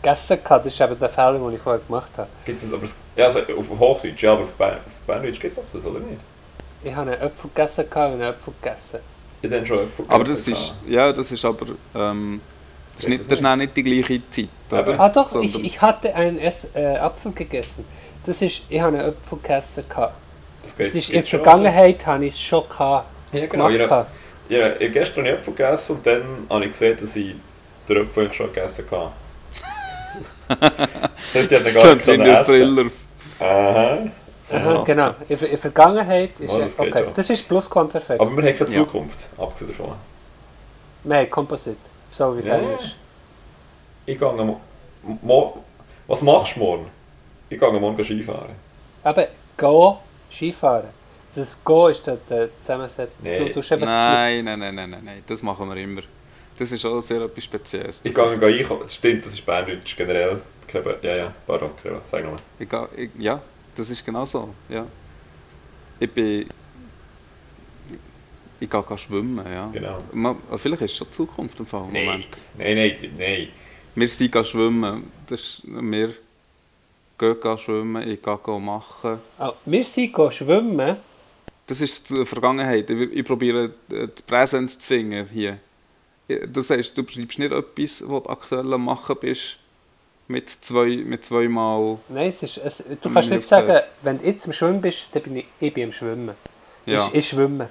Gegessen gehabt, das ist eben der Fehler, den ich vorher gemacht habe. Gibt es aber, ja, also auf Hochdeutsch, ja, aber auf, Bern, Berndeutsch gibt es auch das, oder nicht? Ich habe einen Apfel gegessen und einen Apfel gegessen. Ich habe dann schon Aber das ist, ja, das ist aber, ähm, das ist, Geht nicht, das ist auch nicht die gleiche Zeit, oder? Ah doch, Sondern- ich, ich hatte einen Ess, äh, Apfel gegessen. Das ist, ich habe einen Apfel gegessen gehabt. Das Das ist, in geht der schon, Vergangenheit habe ich es schon gehabt. Ja, genau. gemacht. Ich, habe- gehabt. ich, habe- ich habe gestern Äpfel gegessen und dann habe ich gesehen, dass ich den eigentlich schon gegessen habe. das heißt, ich Das gar nicht. Thriller. Aha. Aha, Ja. genau. In, in der Vergangenheit ist Ja, ja, das okay. ja. Das ist Plusquamperfekt. Aber wir haben keine Ja. Zukunft, abgesehen davon. Haben Composite. So wie Ja, ja, ja. ist. Ich gehe mo mo Was machst du morgen? Ich gehe morgen Skifahren. Aber Go, Skifahren. Das Go ist der, der Zusammensetzung. Nee. Du eben Nein, nein, nein, nein, nein, nein, das machen wir immer. Das ist auch sehr etwas Spezielles. Ich Das- gehe einkaufen. Das Stimmt, das ist Berndeutsch generell. Ja, ja, pardon, sag nochmal. Ich gehe, ich, ja, das ist genau so, ja. Ich bin... Ich gehe, gehe schwimmen, ja. Genau. Ma- Vielleicht ist es schon Zukunft im Fall, im Nein, Moment. nein, nein, nein. Wir sind gehen schwimmen. Das ist, wir gehen, gehen schwimmen, ich gehe, gehe machen. Ah, wir sind go schwimmen. Das ist die Vergangenheit. Ich, ich probiere äh, die Präsenz zu finden hier. Du sagst, du beschreibst nicht etwas, was du aktuell am machen bist, mit zwei, mit zweimal... Nein, es ist, es, du kannst nicht sagen, wenn du jetzt im Schwimmen bist, dann bin ich, ich bin im Schwimmen. Ja. Ich, ich schwimme.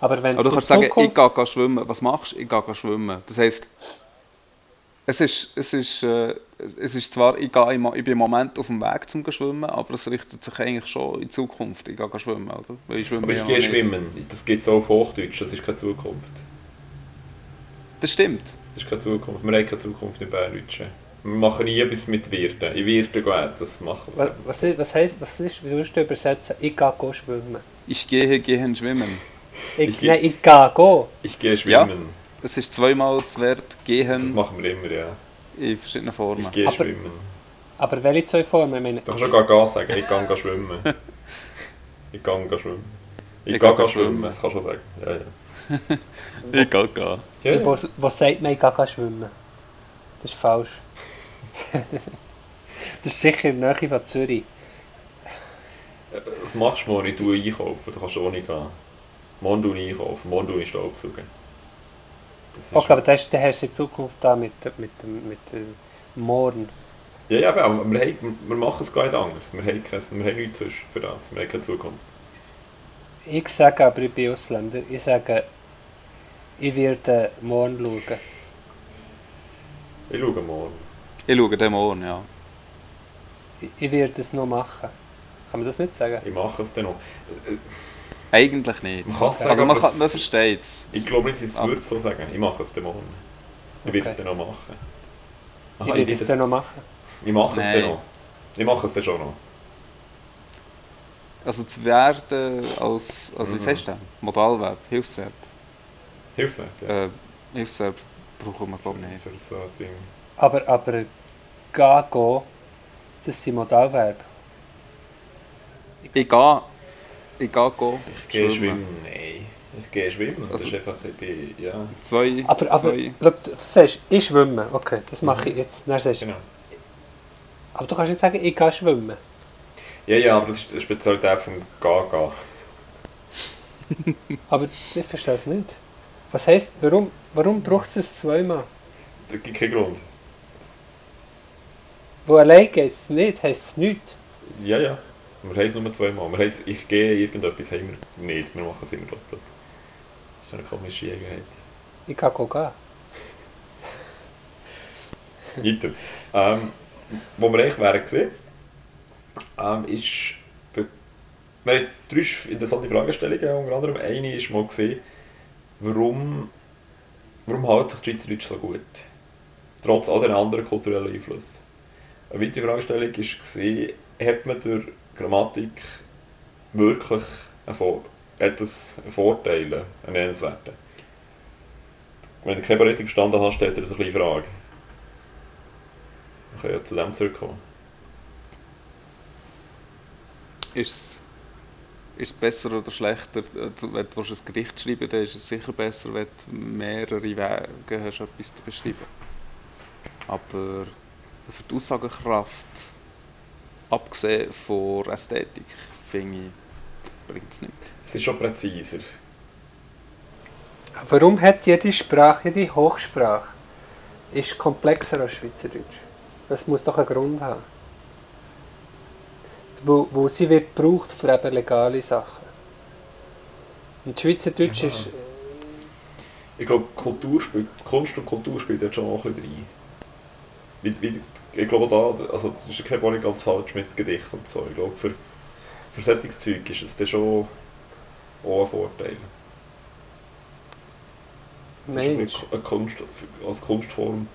Aber wenn Aber du kannst sagen, ich Zukunft- gehe, gehe schwimmen. Was machst du? Ich gehe, gehe schwimmen. Das heisst, es ist, es ist, äh, es ist zwar, ich, gehe, ich bin im Moment auf dem Weg zum Schwimmen, aber es richtet sich eigentlich schon in die Zukunft. Ich gehe, schwimmen, oder? Weil ich schwimme Aber ich gehe nicht. schwimmen. Das gibt es auch auf Hochdeutsch, das ist keine Zukunft. Das stimmt. Das ist keine Zukunft. Wir haben keine Zukunft im Berndeutschen. Wir machen nie etwas mit Wirten. In Wirten gehen, das machen wir. Was, was, was heisst, was ist, wie würdest du übersetzen? Ich gehe go schwimmen. Ich gehe, gehen schwimmen. Ich, Ich- nein, ich gehe go. Ich gehe schwimmen. Das ist zweimal das Verb Das gehen machen wir immer, ja. in verschiedenen Formen. Ich gehe Aber- schwimmen. Aber welche zwei Formen? Ich meine, Du kannst schon gar gar sagen, ich gehe gehen schwimmen. Ich gehe gehen schwimmen. Ich, Ich gehe gehen schwimmen. schwimmen, das kannst du schon sagen. Ja, ja. Ich gehe, gehe. ja. wo, wo sagt man, ich gehe go schwimmen? Das ist falsch. das ist sicher in der Nähe von Zürich. Was machst du morgen? Tue einkaufen, du kannst ohne gehen. Morgen ich einkaufen, morgen ich Staubsaugen. Das Okay, aber das ist der Herr in Zukunft da mit, mit, mit dem Morgen. Ja, ja, aber wir, haben, wir machen es gar nicht anders. Wir haben, kein, wir haben nichts sonst für das. Wir haben keine Zukunft. Ich sage aber, ich bin Ausländer, ich sage, ich werde morgen schauen. Ich schaue morgen. Ich schaue dem an, ja. Ich, ich werde es noch machen. Kann man das nicht sagen? Ich mache es dann noch. Eigentlich nicht. Man kann es sagen, Also man, aber kann, man es- versteht es. Ich glaube nicht, es Ah. würde so sagen. Ich mache es dann morgen. Ich werde es Okay. dann noch machen. Aha, Ich werde es dann noch machen. Ich mache es Nein. dann noch. Ich mache es dann schon noch. Also zu werden als, also wie Mhm. sagst du denn? Modalverb, Hilfsverb. Hilfswerk, ja. Äh, Hilfsverb brauchen wir glaube ich nicht. Für so ein Ding. Aber, aber gehen, das sind Modalverben. Ich gehe, ich gehe, Ich gehe schwimmen. Nein. Ich gehe schwimmen. Das Also- ist einfach, ich bin, ja. Zwei, Aber, aber zwei. schau, du sagst, ich schwimme. Okay, das mache ich jetzt. Dann sagst, du, Genau. aber du kannst nicht sagen, ich gehe schwimmen. Ja, ja, aber das ist die Spezialität vom Gaga. Aber ich verstehe es nicht. Was heisst, warum, warum braucht es es zweimal? Das gibt keinen Grund. Wo allein geht es nicht, heisst es nicht. Ja, ja. Wir haben es nur zweimal. Wir haben es, ich gehe irgendetwas, haben wir nicht. Wir machen es immer doppelt. Das ist eine komische Eigenheit. Ich kann gehen. Weiter. ähm, wo wir eigentlich wären gesehen, ähm, ist, wir haben drei interessante Fragestellungen, unter anderem eine ist mal gesehen, warum, warum hält sich die Schweizerdeutsch so gut? Trotz all den anderen kulturellen Einflüssen. Eine weitere Fragestellung gesehen, hat man durch Grammatik wirklich etwas Vorteile, einen nennenswerten? Wenn du keine richtig verstanden hast, stellt er das eine Frage. Wir können ja zu dem zurückkommen. Ist es, ist es besser oder schlechter, zu- wenn du ein Gedicht schreiben dann ist es sicher besser, wenn du mehrere Wege hast, etwas zu beschreiben. Aber für die Aussagekraft, abgesehen von Ästhetik, finde ich, bringt es nichts. Es ist schon präziser. Warum hat jede Sprache, jede Hochsprache, ist komplexer als Schweizerdeutsch? Das muss doch einen Grund haben. Wo, wo sie wird gebraucht für eben legale Sachen. Und Schweizerdeutsch Ja. ist... Ich glaube, Kultur spielt, Kunst und Kultur spielt jetzt schon auch ein bisschen rein. Wie, wie, ich glaube da, also das ist keine nicht ganz falsch mit Gedichten und so. Ich glaube, für, für solches Zeug ist es dann schon auch ein Vorteil. Mensch. eine Kunst, als Kunstform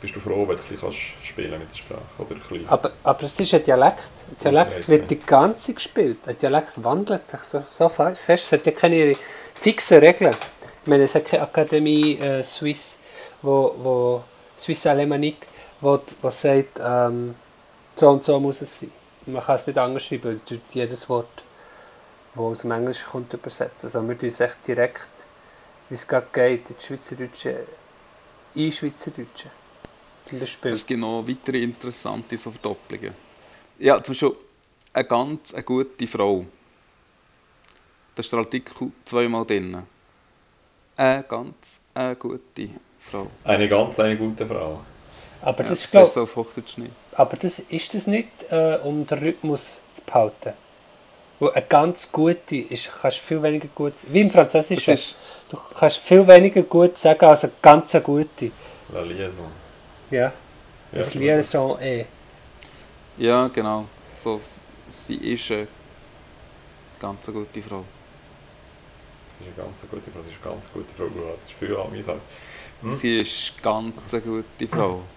bist du froh, wenn du ein bisschen spielen mit der Sprache. Oder ein Aber, aber es ist ein Dialekt. Ein Dialekt wird die ganze gespielt. Ein Dialekt wandelt sich so, so fest. Es hat ja keine fixen Regeln. Ich meine, es hat keine Akademie äh, Suisse, wo, wo Suisse Alemannique, wo sagt, ähm, so und so muss es sein. Man kann es nicht anders schreiben, durch jedes Wort, das aus dem Englischen kommt, übersetzen. Also wir tun es echt direkt, wie es gerade geht, in Schweizerdeutsche, in Schweizerdeutsche. Zum Beispiel. Es gibt noch weitere interessante so Verdopplungen. Ja, zum Beispiel eine ganz eine gute Frau. Da ist der Artikel zweimal drin. Eine ganz eine gute Frau. eine ganz eine gute Frau. Aber Ja, das das ist, glaub, ist so. Aber das, ist das nicht, äh, um den Rhythmus zu behalten? Wo eine ganz gute ist, kannst du viel weniger gut Wie im Französischen. ist, Du kannst viel weniger gut sagen als eine ganz gute. La Liaison. Ja. Ja, Das Liaison eh. ja genau. So, sie ist eine ganz gute Frau. Das ist eine ganz gute Frau. Das ist eine ganz gute Frau. Das ist viel angesagt. Hm? Sie ist ganz eine gute Frau.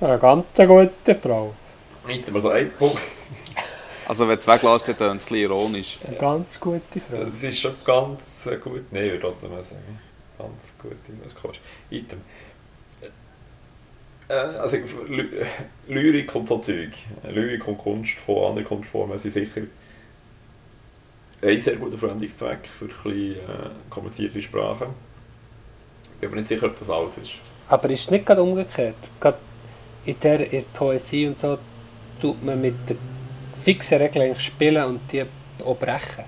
Eine ganz gute Frau. Weiter, also ein Punkt. Also wenn du es weglässt, dann ist es ein bisschen ironisch. Eine ganz gute Frau. Das ist schon ganz gut. Nein, ich würde trotzdem mal sagen. Ganz gut. Das ist komisch. Item. Äh, also, Ly Lyrik und so Zeug. Lyrik und Kunst von anderen Kunstformen sind sicher ein sehr guter Verwendungszweck für ein bisschen äh, komplizierte Sprachen. Ich bin mir nicht sicher, ob das alles ist. Aber ist es nicht gerade umgekehrt? Gerade in der, in der Poesie und so tut man mit der fixen Regel eigentlich spielen und die auch brechen.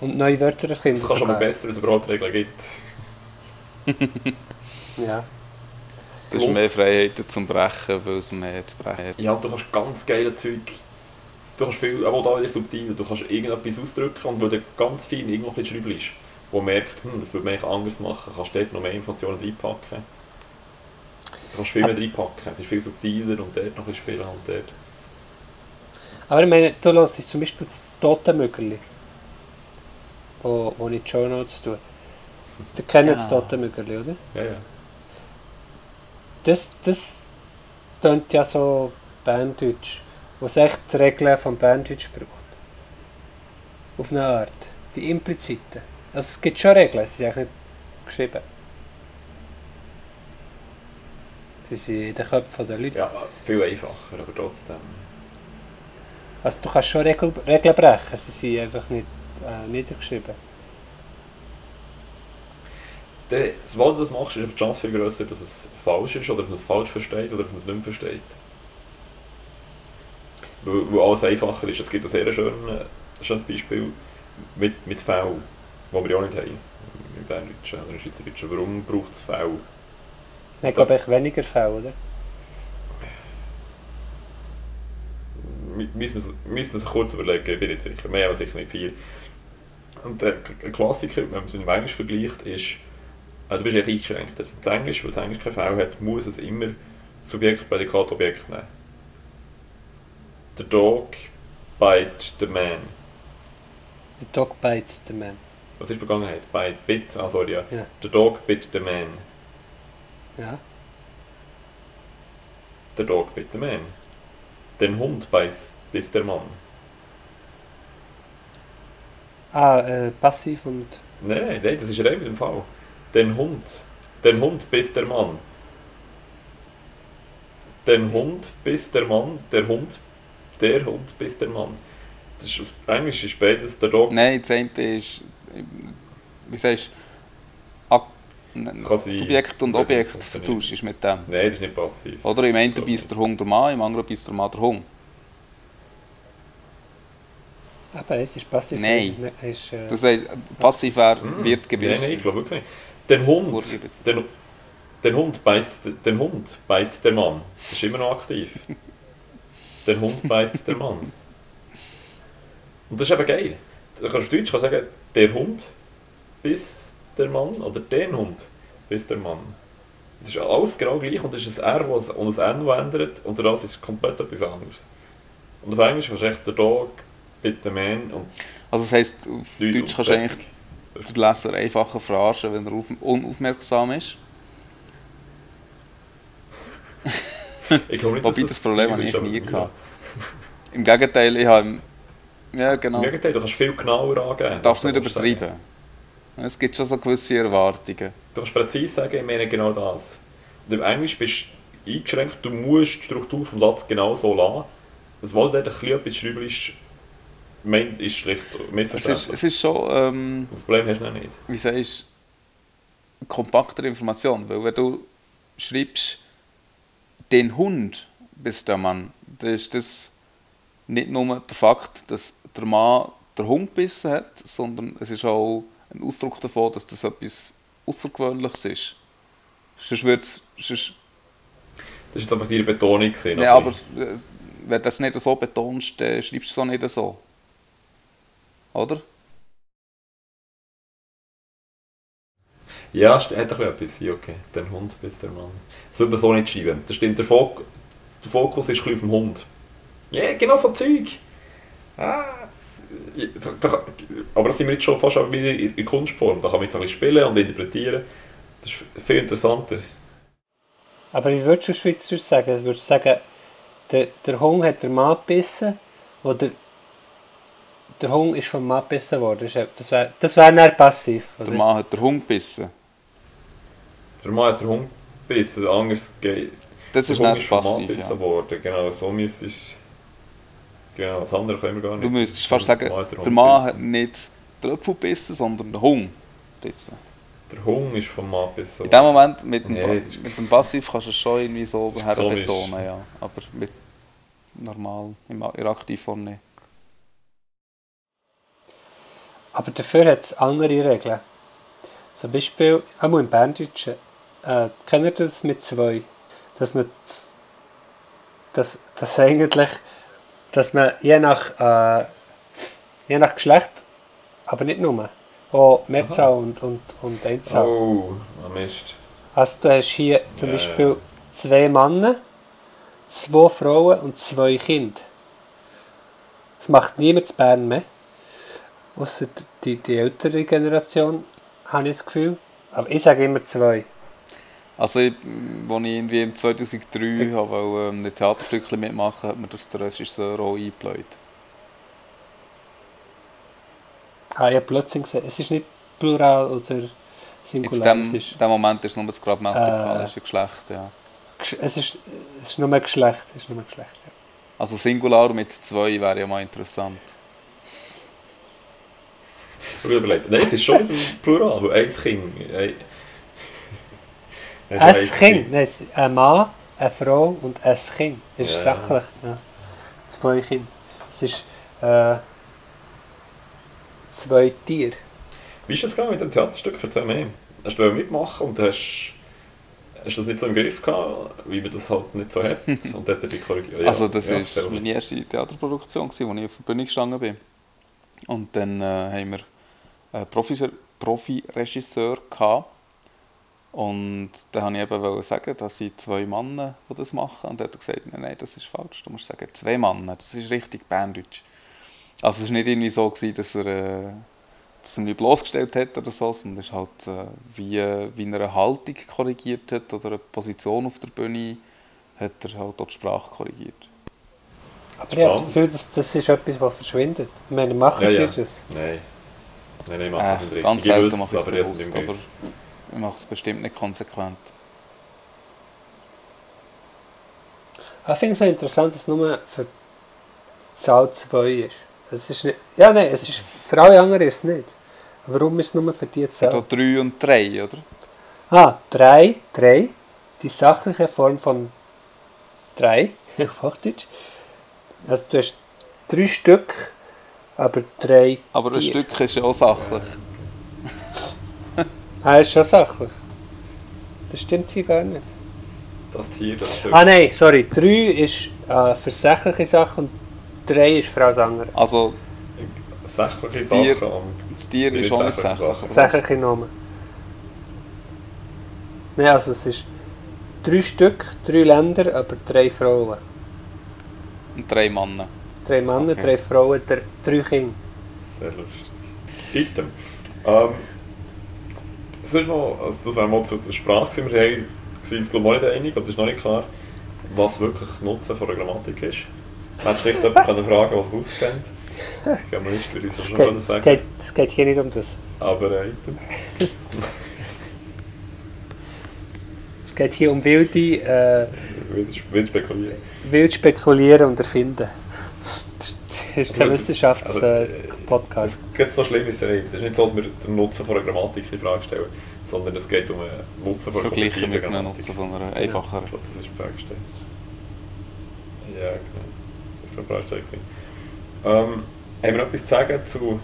Und neue Wörter erfinden. Es kann schon mal sogar. besser, wenn es überhaupt Regeln gibt. Ja. Das ist Plus- mehr Freiheit zum Brechen, weil es mehr zu brechen hat. Ja, du kannst ganz geile Zeug. Du kannst viel, aber da wieder subtil, du kannst irgendetwas ausdrücken und weil du ganz fein irgendwo ein bisschen schreibst, wo man merkt, hm, das würde man eigentlich anders machen, kannst du dort noch mehr Informationen reinpacken. Du kannst viel mehr reinpacken, es ist viel subtiler und dort noch ein spielen und dort. Aber ich meine, du hörst zum Beispiel das Totenmögerli, wo, wo ich die Show Notes tue. Du kennst das Ja. Totenmögerli, oder? Ja, ja. Das, das klingt ja so Banddeutsch, wo es echt die Regeln vom Banddeutsch braucht. Auf eine Art. Die impliziten. Also es gibt schon Regeln, sie sind eigentlich nicht geschrieben. Sie sind in den Köpfen der Leute. Ja, viel einfacher, aber trotzdem. Also du kannst schon Regel, Regeln brechen, sie sind einfach nicht äh, niedergeschrieben. Sobald du das machst, ist die Chance viel grösser, dass es falsch ist oder dass man es falsch versteht oder dass man es nicht mehr versteht. Weil, weil alles einfacher ist. Es gibt ein sehr schönes, schönes Beispiel mit, mit V, das wir ja auch nicht haben. im Berndeutschen oder im Schweizerdeutschen. Warum braucht es V? Wir haben, glaube ich, weniger Fälle, oder? Müssen wir es- wir kurz überlegen, ich bin nicht sicher. Mehr aber sicher nicht viel. Und ein Klassiker, wenn man es mit dem Englisch vergleicht, ist, äh, du bist echt eingeschränkt. Das Englisch, weil das Englisch kein V hat, muss es immer Subjekt, Prädikat, Objekt nehmen. The dog bite the man. The dog bites the man. Was ist Vergangenheit? Bite, bit, ah sorry, ja. Ja. The dog bit the man. Ja. Der Dog bit the man. Den Hund beißt bis der Mann. Ah, äh, passiv und... Nein, nein, das ist ja eben im Fall. Den Hund. Den Hund bis der Mann. Den Bis- Hund bis der Mann. Der Hund. Der Hund bis der Mann. Das ist auf Englisch ist beides der Dog. Nein, das eine ist, wie sagst du, Ak- n- Kann sein. Subjekt und Objekt vertauscht ist mit dem. Nein, das ist nicht passiv. Oder im einen nicht. der Hund der Mann, im anderen beißt der Mann der Hund. Aber es ist passiv. Nein. Ist, äh, Das heißt, passiv wäre, Hm. wird Nein, gewiss. nein, ich glaube wirklich nicht. Den Hund. Den, den Hund beißt den Hund beißt der Mann. Das ist immer noch aktiv. Der Hund beißt der Mann. Und das ist eben geil. Du kannst auf Deutsch sagen, der Hund bis der Mann oder den Hund bis der Mann. Das ist alles genau gleich und das ist ein R was, und ein N, das ändert und das ist komplett etwas anderes. Und auf Englisch kannst du echt der Dog mit the man und Also das heisst, auf Leute Deutsch kannst du eigentlich den Leser einfacher verarschen, wenn er auf, unaufmerksam ist. Ich nicht, Wobei dass das Problem habe ich nie gehabt. Im Gegenteil, ich habe... Ja, genau. Im Gegenteil, du kannst viel genauer angeben. darfst nicht Das übertreiben. Es gibt schon so gewisse Erwartungen. Du kannst präzise sagen, ich meine genau das. Und im Englisch bist du eingeschränkt, du musst die Struktur vom Satz genau so lassen. Was wohl dort ein bisschen etwas schreiberisch meint, ist schlecht Es ist, missverständlich. es ist schon, ähm, Das Problem hast du noch nicht. wie sagst du, kompaktere Information. Weil wenn du schreibst, den Hund bis der Mann, dann ist das nicht nur der Fakt, dass der Mann der Hund gebissen hat, sondern es ist auch ein Ausdruck davon, dass das etwas Außergewöhnliches ist. Sonst würde es, sonst, Das war jetzt einfach deine Betonung. Gewesen, nee, aber äh, wenn du das nicht so betonst, dann schreibst du es auch nicht so. Oder? Ja, es hat ein bisschen etwas. Ja, okay. Der Hund bis der Mann. Das würde man so nicht schreiben. Das stimmt, der, Fok der Fokus ist ein bisschen auf dem Hund. Ja, genau so Zeug. Ah. Da, da, aber das sind wir jetzt schon fast auch wieder in in Kunstform. Da kann man jetzt ein bisschen spielen und interpretieren. Das ist viel interessanter. Aber wie würdest du Schweizerisch sagen? Würdest du sagen, der, der Hund hat den Mann gebissen oder der Hund ist vom Mann gebissen worden? Das wär- Das wäre das wär dann passiv. Oder? Der Mann hat den Hund gebissen. Der Mann hat den Hund gebissen, anders geht. Das Der ist Hund nicht vom Mann passiv, gebissen ja. worden. Genau, so müsstest Genau, das andere können wir gar nicht. Du müsstest fast sagen, der Mann hat nicht den Apfel gebissen, sondern den Hund gebissen. Der Hund ist vom Mann gebissen In dem Moment, mit dem, Nee, mit dem Passiv kannst du es schon irgendwie so Das ist her komisch. betonen, ja. Aber mit normal, im- in der Aktivform nicht. Aber dafür hat es andere Regeln. Zum Beispiel, einmal im Berndeutschen, äh, kennt ihr das mit zwei? Dass man, dass, dass eigentlich, dass man je nach, äh, je nach Geschlecht, aber nicht nur, auch Mehrzahl und, und, und Einzahl. Oh, Mist. Also du hast hier zum Ja, Beispiel zwei Männer, zwei Frauen und zwei Kinder. Das macht niemand in Bern mehr. Außer die, die ältere Generation, habe ich das Gefühl. Aber ich sage immer zwei. Also, ich, als ich irgendwie im 2003 habe, wollte, ähm, ein Theaterstückchen mitmachen hat mir das der Regisseur auch eingebläut. Ah, ich habe plötzlich gesagt, es ist nicht plural oder In singular. dem, Es ist, dem Moment ist nur das grammatikalische Äh. Geschlecht, ja. es ist, es ist nur ein Geschlecht. Es ist nur ein Geschlecht ja. Also Singular mit zwei wäre ja mal interessant. Ich habe überlegt. Nein, es ist schon Plural, weil ein Kind. Ein Kind, nein, ein Mann, eine Frau und ein Kind. Das ist ja. sachlich. Ja. Zwei Kinder. Es ist äh, zwei Tiere. Wie ist es mit dem Theaterstück? Erzähl mir. Hast du mitmachen und hast hast das nicht so im Griff gehabt, wie man das halt nicht so hat? Und dann dabei korrigiert. Ja, also das ja, meine erste Theaterproduktion, als ich auf der Bühne gestanden bin. Und dann äh, haben wir einen Profi-Regisseur gehabt, und dann wollte ich eben sagen, dass sind zwei Männer, die das machen. Und dann hat er gesagt, nein, nein, das ist falsch. Du musst sagen, zwei Männer, das ist richtig Berndeutsch. Also es war nicht irgendwie so, gewesen, dass er... Äh, dass er mich bloßgestellt hat oder so, sondern es ist halt, äh, wie, wie er eine Haltung korrigiert hat oder eine Position auf der Bühne, hat er halt dort die Sprache korrigiert. Aber ich habe das Gefühl, dass das ist etwas, was verschwindet. Ich meine, machen ja, ja. das? Nein. Nein, nein, machen äh, nicht richtig. Ganz selten mache ich es bewusst, aber ich mache es bestimmt nicht konsequent. Ich finde es auch interessant, dass es nur für Zahl 2 ist. Es ist nicht, ja, nein, es ist, für alle anderen ist es nicht. Warum ist es nur für die Zahl? Für 3 und 3, oder? Ah, 3, 3. Die sachliche Form von 3, auf Hochdeutsch. Also du hast 3 Stück, aber 3 Aber ein Tier. Stück ist auch sachlich. Ah, ist schon sächlich. Das stimmt hier gar nicht. Das Tier da. Ah nee, sorry. 3 ist eine sächliche Sache und 3 ist Frau Sanger. Also. Sächliches Tier. Das Tier ist schon ein Sache. Sächliche Namen. Ne, also es ist 3 Stück, 3 Länder, aber eh, 3 Frauen. Und drei Männen? Drei Männer, drei Frauen, 3 Kind. Sehr lustig. Bitte. Ähm. das ist noch, also das wäre mal zu der Sprache, wir waren uns glaube ich nicht einig, aber das ist noch nicht klar, was wirklich Nutzen von der Grammatik ist. Hättest du nicht jemanden fragen was er auskennt? Kann man nicht für uns schon geht, sagen. Es geht, es geht hier nicht um das. Aber äh, Es geht hier um wilde... Äh, wild, spekulieren. Wild spekulieren und erfinden. Das ist keine also, Wissenschaftskomponente. Podcast. so schlimm ist es ja nicht. Es ist nicht so, dass wir den Nutzen von einer Grammatik in Frage stellen, sondern es geht um den Nutzen von Vergleichen mit einem Nutzen von einer einfacheren. Ja, das ist die Frage Ja, genau. Das ist eine Frage ähm, Haben wir noch etwas zu sagen, zu,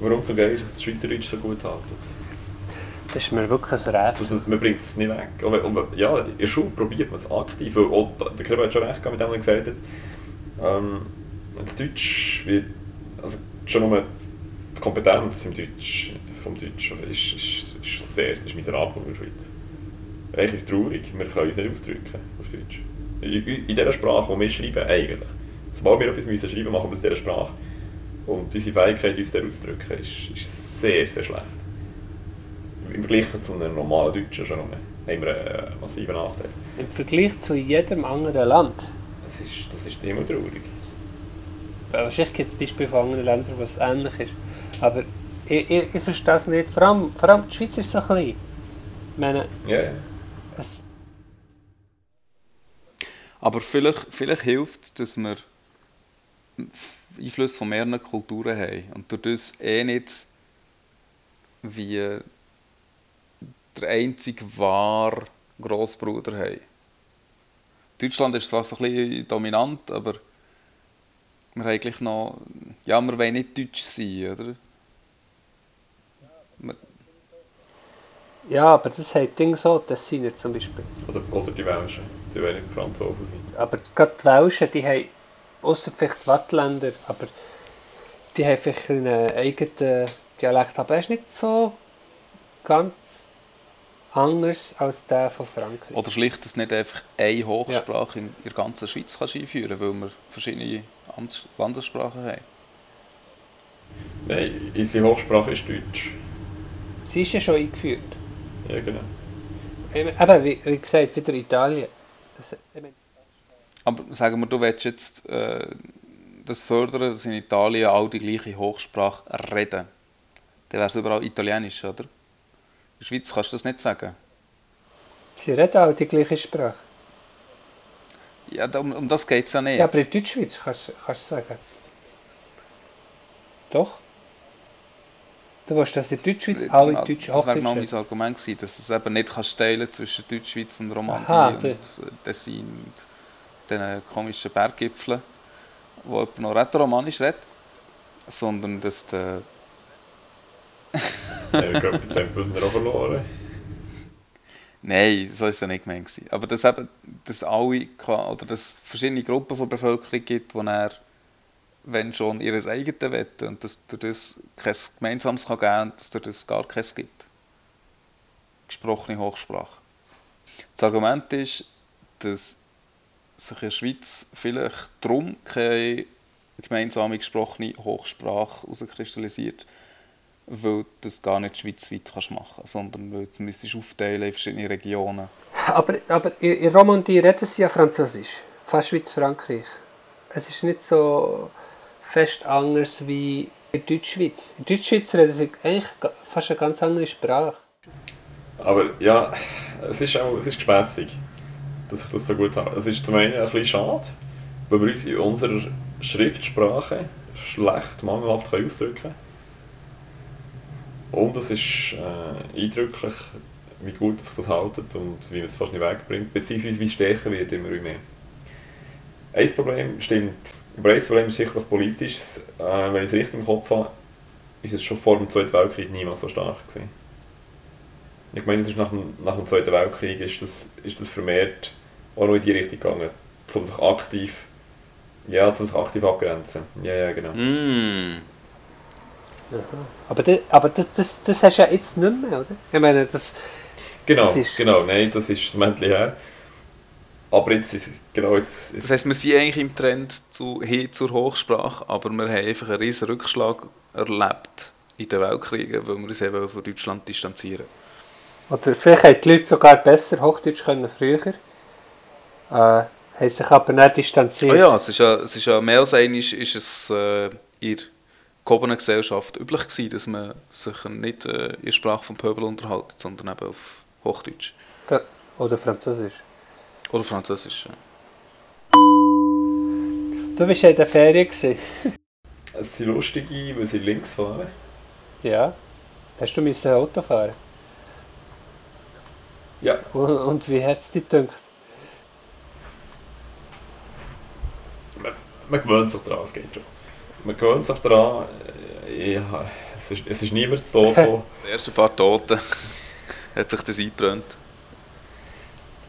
warum zum Geil das Schweizerdeutsch so gut haltet? Das ist mir wirklich ein Rätsel. man bringt es nicht weg. Und, und, ja, in der Schule probiert man es aktiv. Und, der Krebs hat schon recht gehabt mit dem, was er gesagt hat. Ähm, das Deutsch, wie, also schon nur die Kompetenz im Deutsch, vom Deutsch ist, ist, ist, sehr, ist miserabel in der Schweiz. Eigentlich ist es traurig, wir können uns nicht ausdrücken auf Deutsch. In, in dieser Sprache, die wir schreiben, eigentlich. Sobald wir etwas müssen schreiben, machen wir es in dieser Sprache. Und unsere Fähigkeit, uns auszudrücken, ist, ist sehr, sehr schlecht. Im Vergleich zu einem normalen Deutschen schon haben wir einen massiven Nachteil. Im Vergleich zu jedem anderen Land? Das ist, das ist immer traurig. Äh, wahrscheinlich gibt es Beispiele von anderen Ländern, wo es ähnlich ist. Aber ich, ich, ich verstehe es nicht. Vor allem, vor allem die Schweiz ist so klein. Ich meine, yeah. es aber vielleicht, vielleicht hilft es, dass wir Einfluss von mehreren Kulturen haben und durch das eh nicht wie der einzige wahre Grossbruder haben. Deutschland ist zwar so ein bisschen dominant, aber wir haben eigentlich noch, ja, wir wollen nicht deutsch sein, oder? Wir ja, aber das hat Ding so, das sind ja zum Beispiel. Oder, oder die Welschen, die wollen nicht Franzosen sein. Aber gerade die Welschen, die haben, außer vielleicht die Wattländer, aber die haben vielleicht einen eigenen Dialekt, aber er ist nicht so ganz anders als der von Frankreich. Oder schlicht, dass nicht einfach eine Hochsprache ja. in der ganzen Schweiz kannst einführen weil man verschiedene Amts Landessprache haben? Nein, unsere Hochsprache ist Deutsch. Sie ist ja schon eingeführt. Ja, genau. Eben, wie, wie gesagt, wieder Italien. Das, Aber sagen wir, du willst jetzt äh, das fördern, dass in Italien alle die gleiche Hochsprache reden. Dann wäre es überall italienisch, oder? In der Schweiz kannst du das nicht sagen. Sie reden alle die gleiche Sprache. Ja, um, um das geht es ja nicht. Ja, aber in Deutschschweiz kannst du sagen. Doch. Du weißt, dass in Deutschschweiz ja, alle genau, Deutsch Das wäre genau mein Argument gewesen, dass es eben nicht kannst teilen zwischen Deutschschweiz und Romandie Aha, und also- äh, Tessin und diesen komischen Berggipfeln, wo jemand noch rätoromanisch redet, sondern dass der... Ja, ich glaube, jetzt haben die Bündner verloren. Nein, so war es ja nicht gemeint. Aber dass eben, dass alle, oder dass es verschiedene Gruppen von der Bevölkerung gibt, die er, wenn schon, ihres eigenen wetten und dass das kein gemeinsames kann geben und dass das gar keins gibt. Gesprochene Hochsprache. Das Argument ist, dass sich in der Schweiz vielleicht darum keine gemeinsame gesprochene Hochsprache herauskristallisiert, weil du das gar nicht schweizweit kannst machen sondern weil du es aufteilen in verschiedene Regionen. Aber, aber in Romandie reden sie ja Französisch. Fast wie in Frankreich. Es ist nicht so fest anders wie in Deutschschweiz. In Deutschschweiz reden sie eigentlich fast eine ganz andere Sprache. Aber ja, es ist auch es ist gespässig, dass ich das so gut habe. Es ist zum einen ein bisschen schade, weil wir uns in unserer Schriftsprache schlecht, mangelhaft ausdrücken können. Und es ist äh, eindrücklich, wie gut sich das haltet und wie man es fast nicht wegbringt, beziehungsweise wie stärker wird immer mehr. Ein Problem stimmt, aber ein Problem ist sicher was Politisches. Äh, wenn ich es richtig im Kopf habe, ist es schon vor dem Zweiten Weltkrieg niemals so stark gewesen. Ich meine, es ist nach, dem, nach dem Zweiten Weltkrieg ist das, ist das vermehrt auch noch in die Richtung gegangen, um sich aktiv, ja, um sich aktiv abgrenzen. Ja, ja, genau. Mm. Aber, das, aber das, das, das hast du ja jetzt nicht mehr, oder? Ich meine, das, Genau, Das ist- genau, nein, das ist ein Moment her. Aber jetzt ist, genau, jetzt Das ist, heisst, wir sind eigentlich im Trend zu, hin zur Hochsprache, aber wir haben einfach einen riesen Rückschlag erlebt in den Weltkriegen, weil wir uns eben von Deutschland distanzieren. oder vielleicht hätten die Leute sogar besser Hochdeutsch können früher. Äh, haben sich aber nicht Oh distanziert. ja, es ist ja, es ist ja mehr als einmal ist es äh, der gehobenen Gesellschaft üblich gewesen, dass man sich nicht äh, in der Sprache vom Pöbel unterhält, sondern eben auf Hochdeutsch Oder Französisch. oder Französisch. ja. Du bist ja in der Ferien. Gewesen. es sind lustige, weil sie links fahren. Ja. Hast du müssen Auto fahren? Ja, Und, und wie hat es dir gedacht? man, man gewöhnt sich daran, es geht schon. Man gewöhnt sich daran, ja, es, ist, es ist niemand zu Tod gekommen. Die ersten paar Toten hat sich das eingebrannt.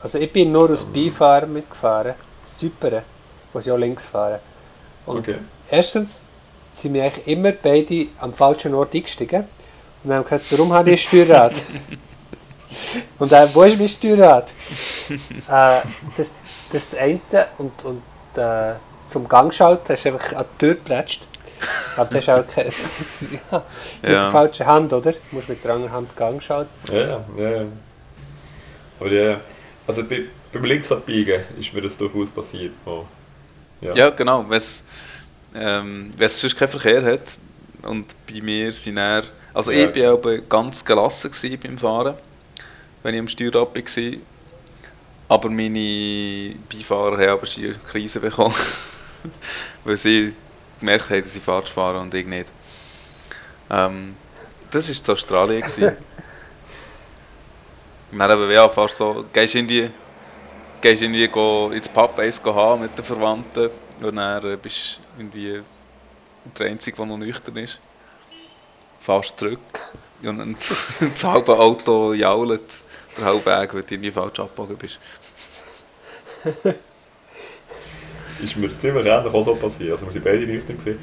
Also ich bin nur aus Beifahren mitgefahren. Das Zypern, wo sie auch links fahren. Und Okay. erstens sind wir eigentlich immer beide am falschen Ort eingestiegen. Und haben gesagt, warum habe ich ein Steuerrad? und dann, wo ist mein Steuerrad? äh, das, das eine. Und, und äh, zum Gangschalten hast du einfach an die Tür geplatscht. Aber das ist auch keine, ja, mit Ja. der falschen Hand, oder? Du musst mit der anderen Hand Gang schalten. Ja, ja. Aber ja, also bei, beim Linksabbiegen ist mir das durchaus passiert. Wo, ja. Ja, genau. Wenn es ähm, sonst keinen Verkehr hat und bei mir sind er, also Ja. ich bin aber ganz gelassen beim Fahren, wenn ich am Steuerrad war. Aber meine Beifahrer haben aber schier Krise bekommen, weil sie gemerkt haben, dass ich falsch fahre und ich nicht. Ähm, das war in Australien. gewesen. Dann eben, ja, fast so, gehst irgendwie gehst irgendwie go ins Pub eins haben mit den Verwandten und dann äh, bist du irgendwie der Einzige, der noch nüchtern ist. Fährst zurück und das halbe Auto jault der halbe Weg, weil du irgendwie falsch abgebogen bist. Ist mir ziemlich ähnlich auch so passiert. Also wir sind beide nüchtern gewesen.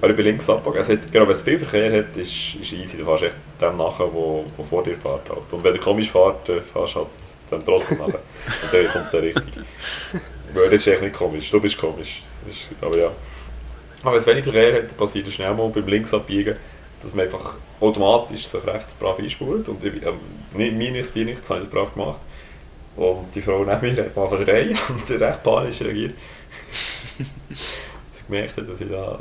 Aber ich bin links abgebogen. Also, genau, wenn es viel Verkehr hat, ist, ist easy. Du fährst echt dem nachher, wo, wo vor dir fährt. Halt. Und wenn du komisch fährt, dann fährst du halt dann trotzdem nachher. Und dann kommt es richtig. Weil das ist echt nicht komisch. Du bist komisch. Das ist, aber ja. Aber wenn es wenig Verkehr hat, passiert es schnell mal beim Linksabbiegen, dass man einfach automatisch sich recht brav einspult. Und ich, ähm, nicht- mir nichts, dir nichts, habe ich das brav gemacht. Und die Frau neben mir hat mal schreien und recht panisch reagiert. Sie gemerkt hat, dass ich da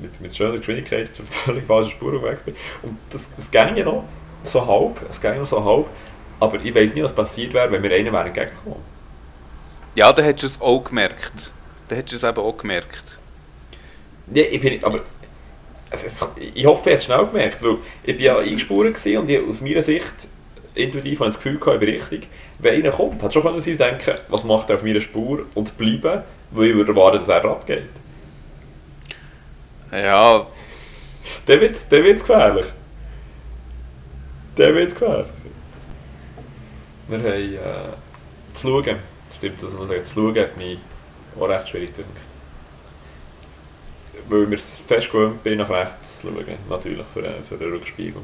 mit, mit schöner Geschwindigkeit zur völlig falschen Spur unterwegs bin. Und das, das ging ja noch so halb, es ging noch so halb, aber ich weiß nicht, was passiert wäre, wenn wir einen wären entgegengekommen. Ja, dann hättest du es auch gemerkt. Dann hättest du es eben auch gemerkt. Ja, ich bin aber also ich hoffe, ich habe es schnell gemerkt, weil ich bin ja eingespurt gewesen und ich, aus meiner Sicht intuitiv habe ich das Gefühl gehabt, ich bin richtig. Wenn einer kommt, hat schon können sie denken, was macht er auf meiner Spur und bleiben, weil ich würde erwarten, dass er abgeht. Ja, Dann wird es gefährlich. Dann wird gefährlich. Wir haben äh, zu schauen. Stimmt, dass man sagt, zu schauen hat mich auch recht schwierig gedacht. Weil fest gewöhnt bin, nach rechts zu schauen. Natürlich, für, einen- für den Rückspiegel.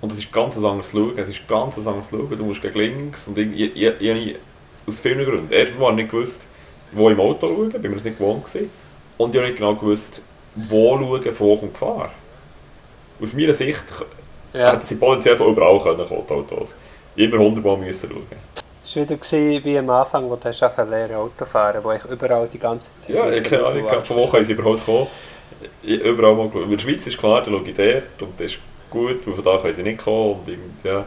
Und es ist ganz ein anderes Schauen. Es ist ganz ein anderes Schauen. Du musst gegen links und ich, ich, ich, ich, habe aus vielen Gründen. Erstens mal nicht gewusst, wo im Auto schauen, bin mir das nicht gewohnt gewesen. Und ich habe nicht genau gewusst, wo schauen, von wo kommt Gefahr. Aus meiner Sicht Ja. hätten sie potenziell von überall können kommen, die Autos. Immer hundertmal müssen schauen. Es war wieder wie am Anfang, wo du hast lernen Auto fahren, wo ich überall die ganze Zeit... Ja, ich keine Ahnung, von wo können sie überhaupt kommen. Ich, überall mal geschaut. In der Schweiz ist klar, da schaue ich dort und das ist gut, weil von da können sie nicht kommen. Und ja.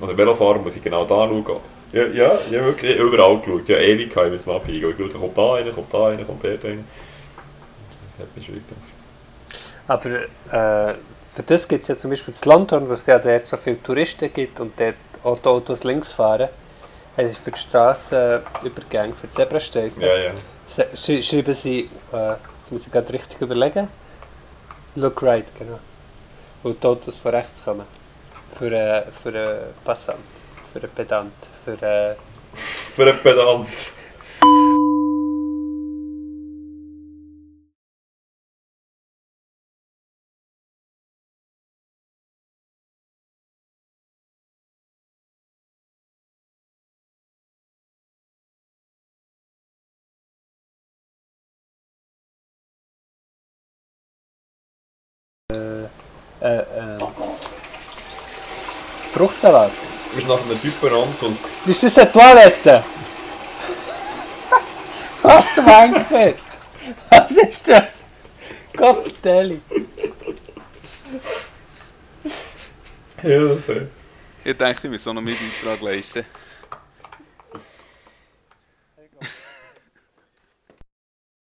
Oder Velofahren muss ich genau da schauen. Ja, ja, ich habe wirklich überall geschaut. Ja, ewig habe ich jetzt mal abbiegen. Ich schaue, kommt da rein, kommt da rein, kommt dort rein. Das hat mich schwierig. Aber äh, für das gibt es ja zum Beispiel in London, wo es ja dort so viele Touristen gibt und dort auch die Autos links fahren, haben sie für die Strassenübergänge, für die Zebrastreifen, Ja, ja. schreiben sie, äh, jetzt muss ich gerade richtig überlegen, Look right, genau. Wo die Autos von rechts kommen. Für, äh, für einen Passant, für einen Pedant, für äh, Für einen Pedant. Äh, Fruchtsalat. Du bist nach einem Typ benannt und Das ist eine Toilette! Was du meinst? Was ist das? Kopftelli. Ist Ich denke, ich muss auch noch meinen Beitrag leisten.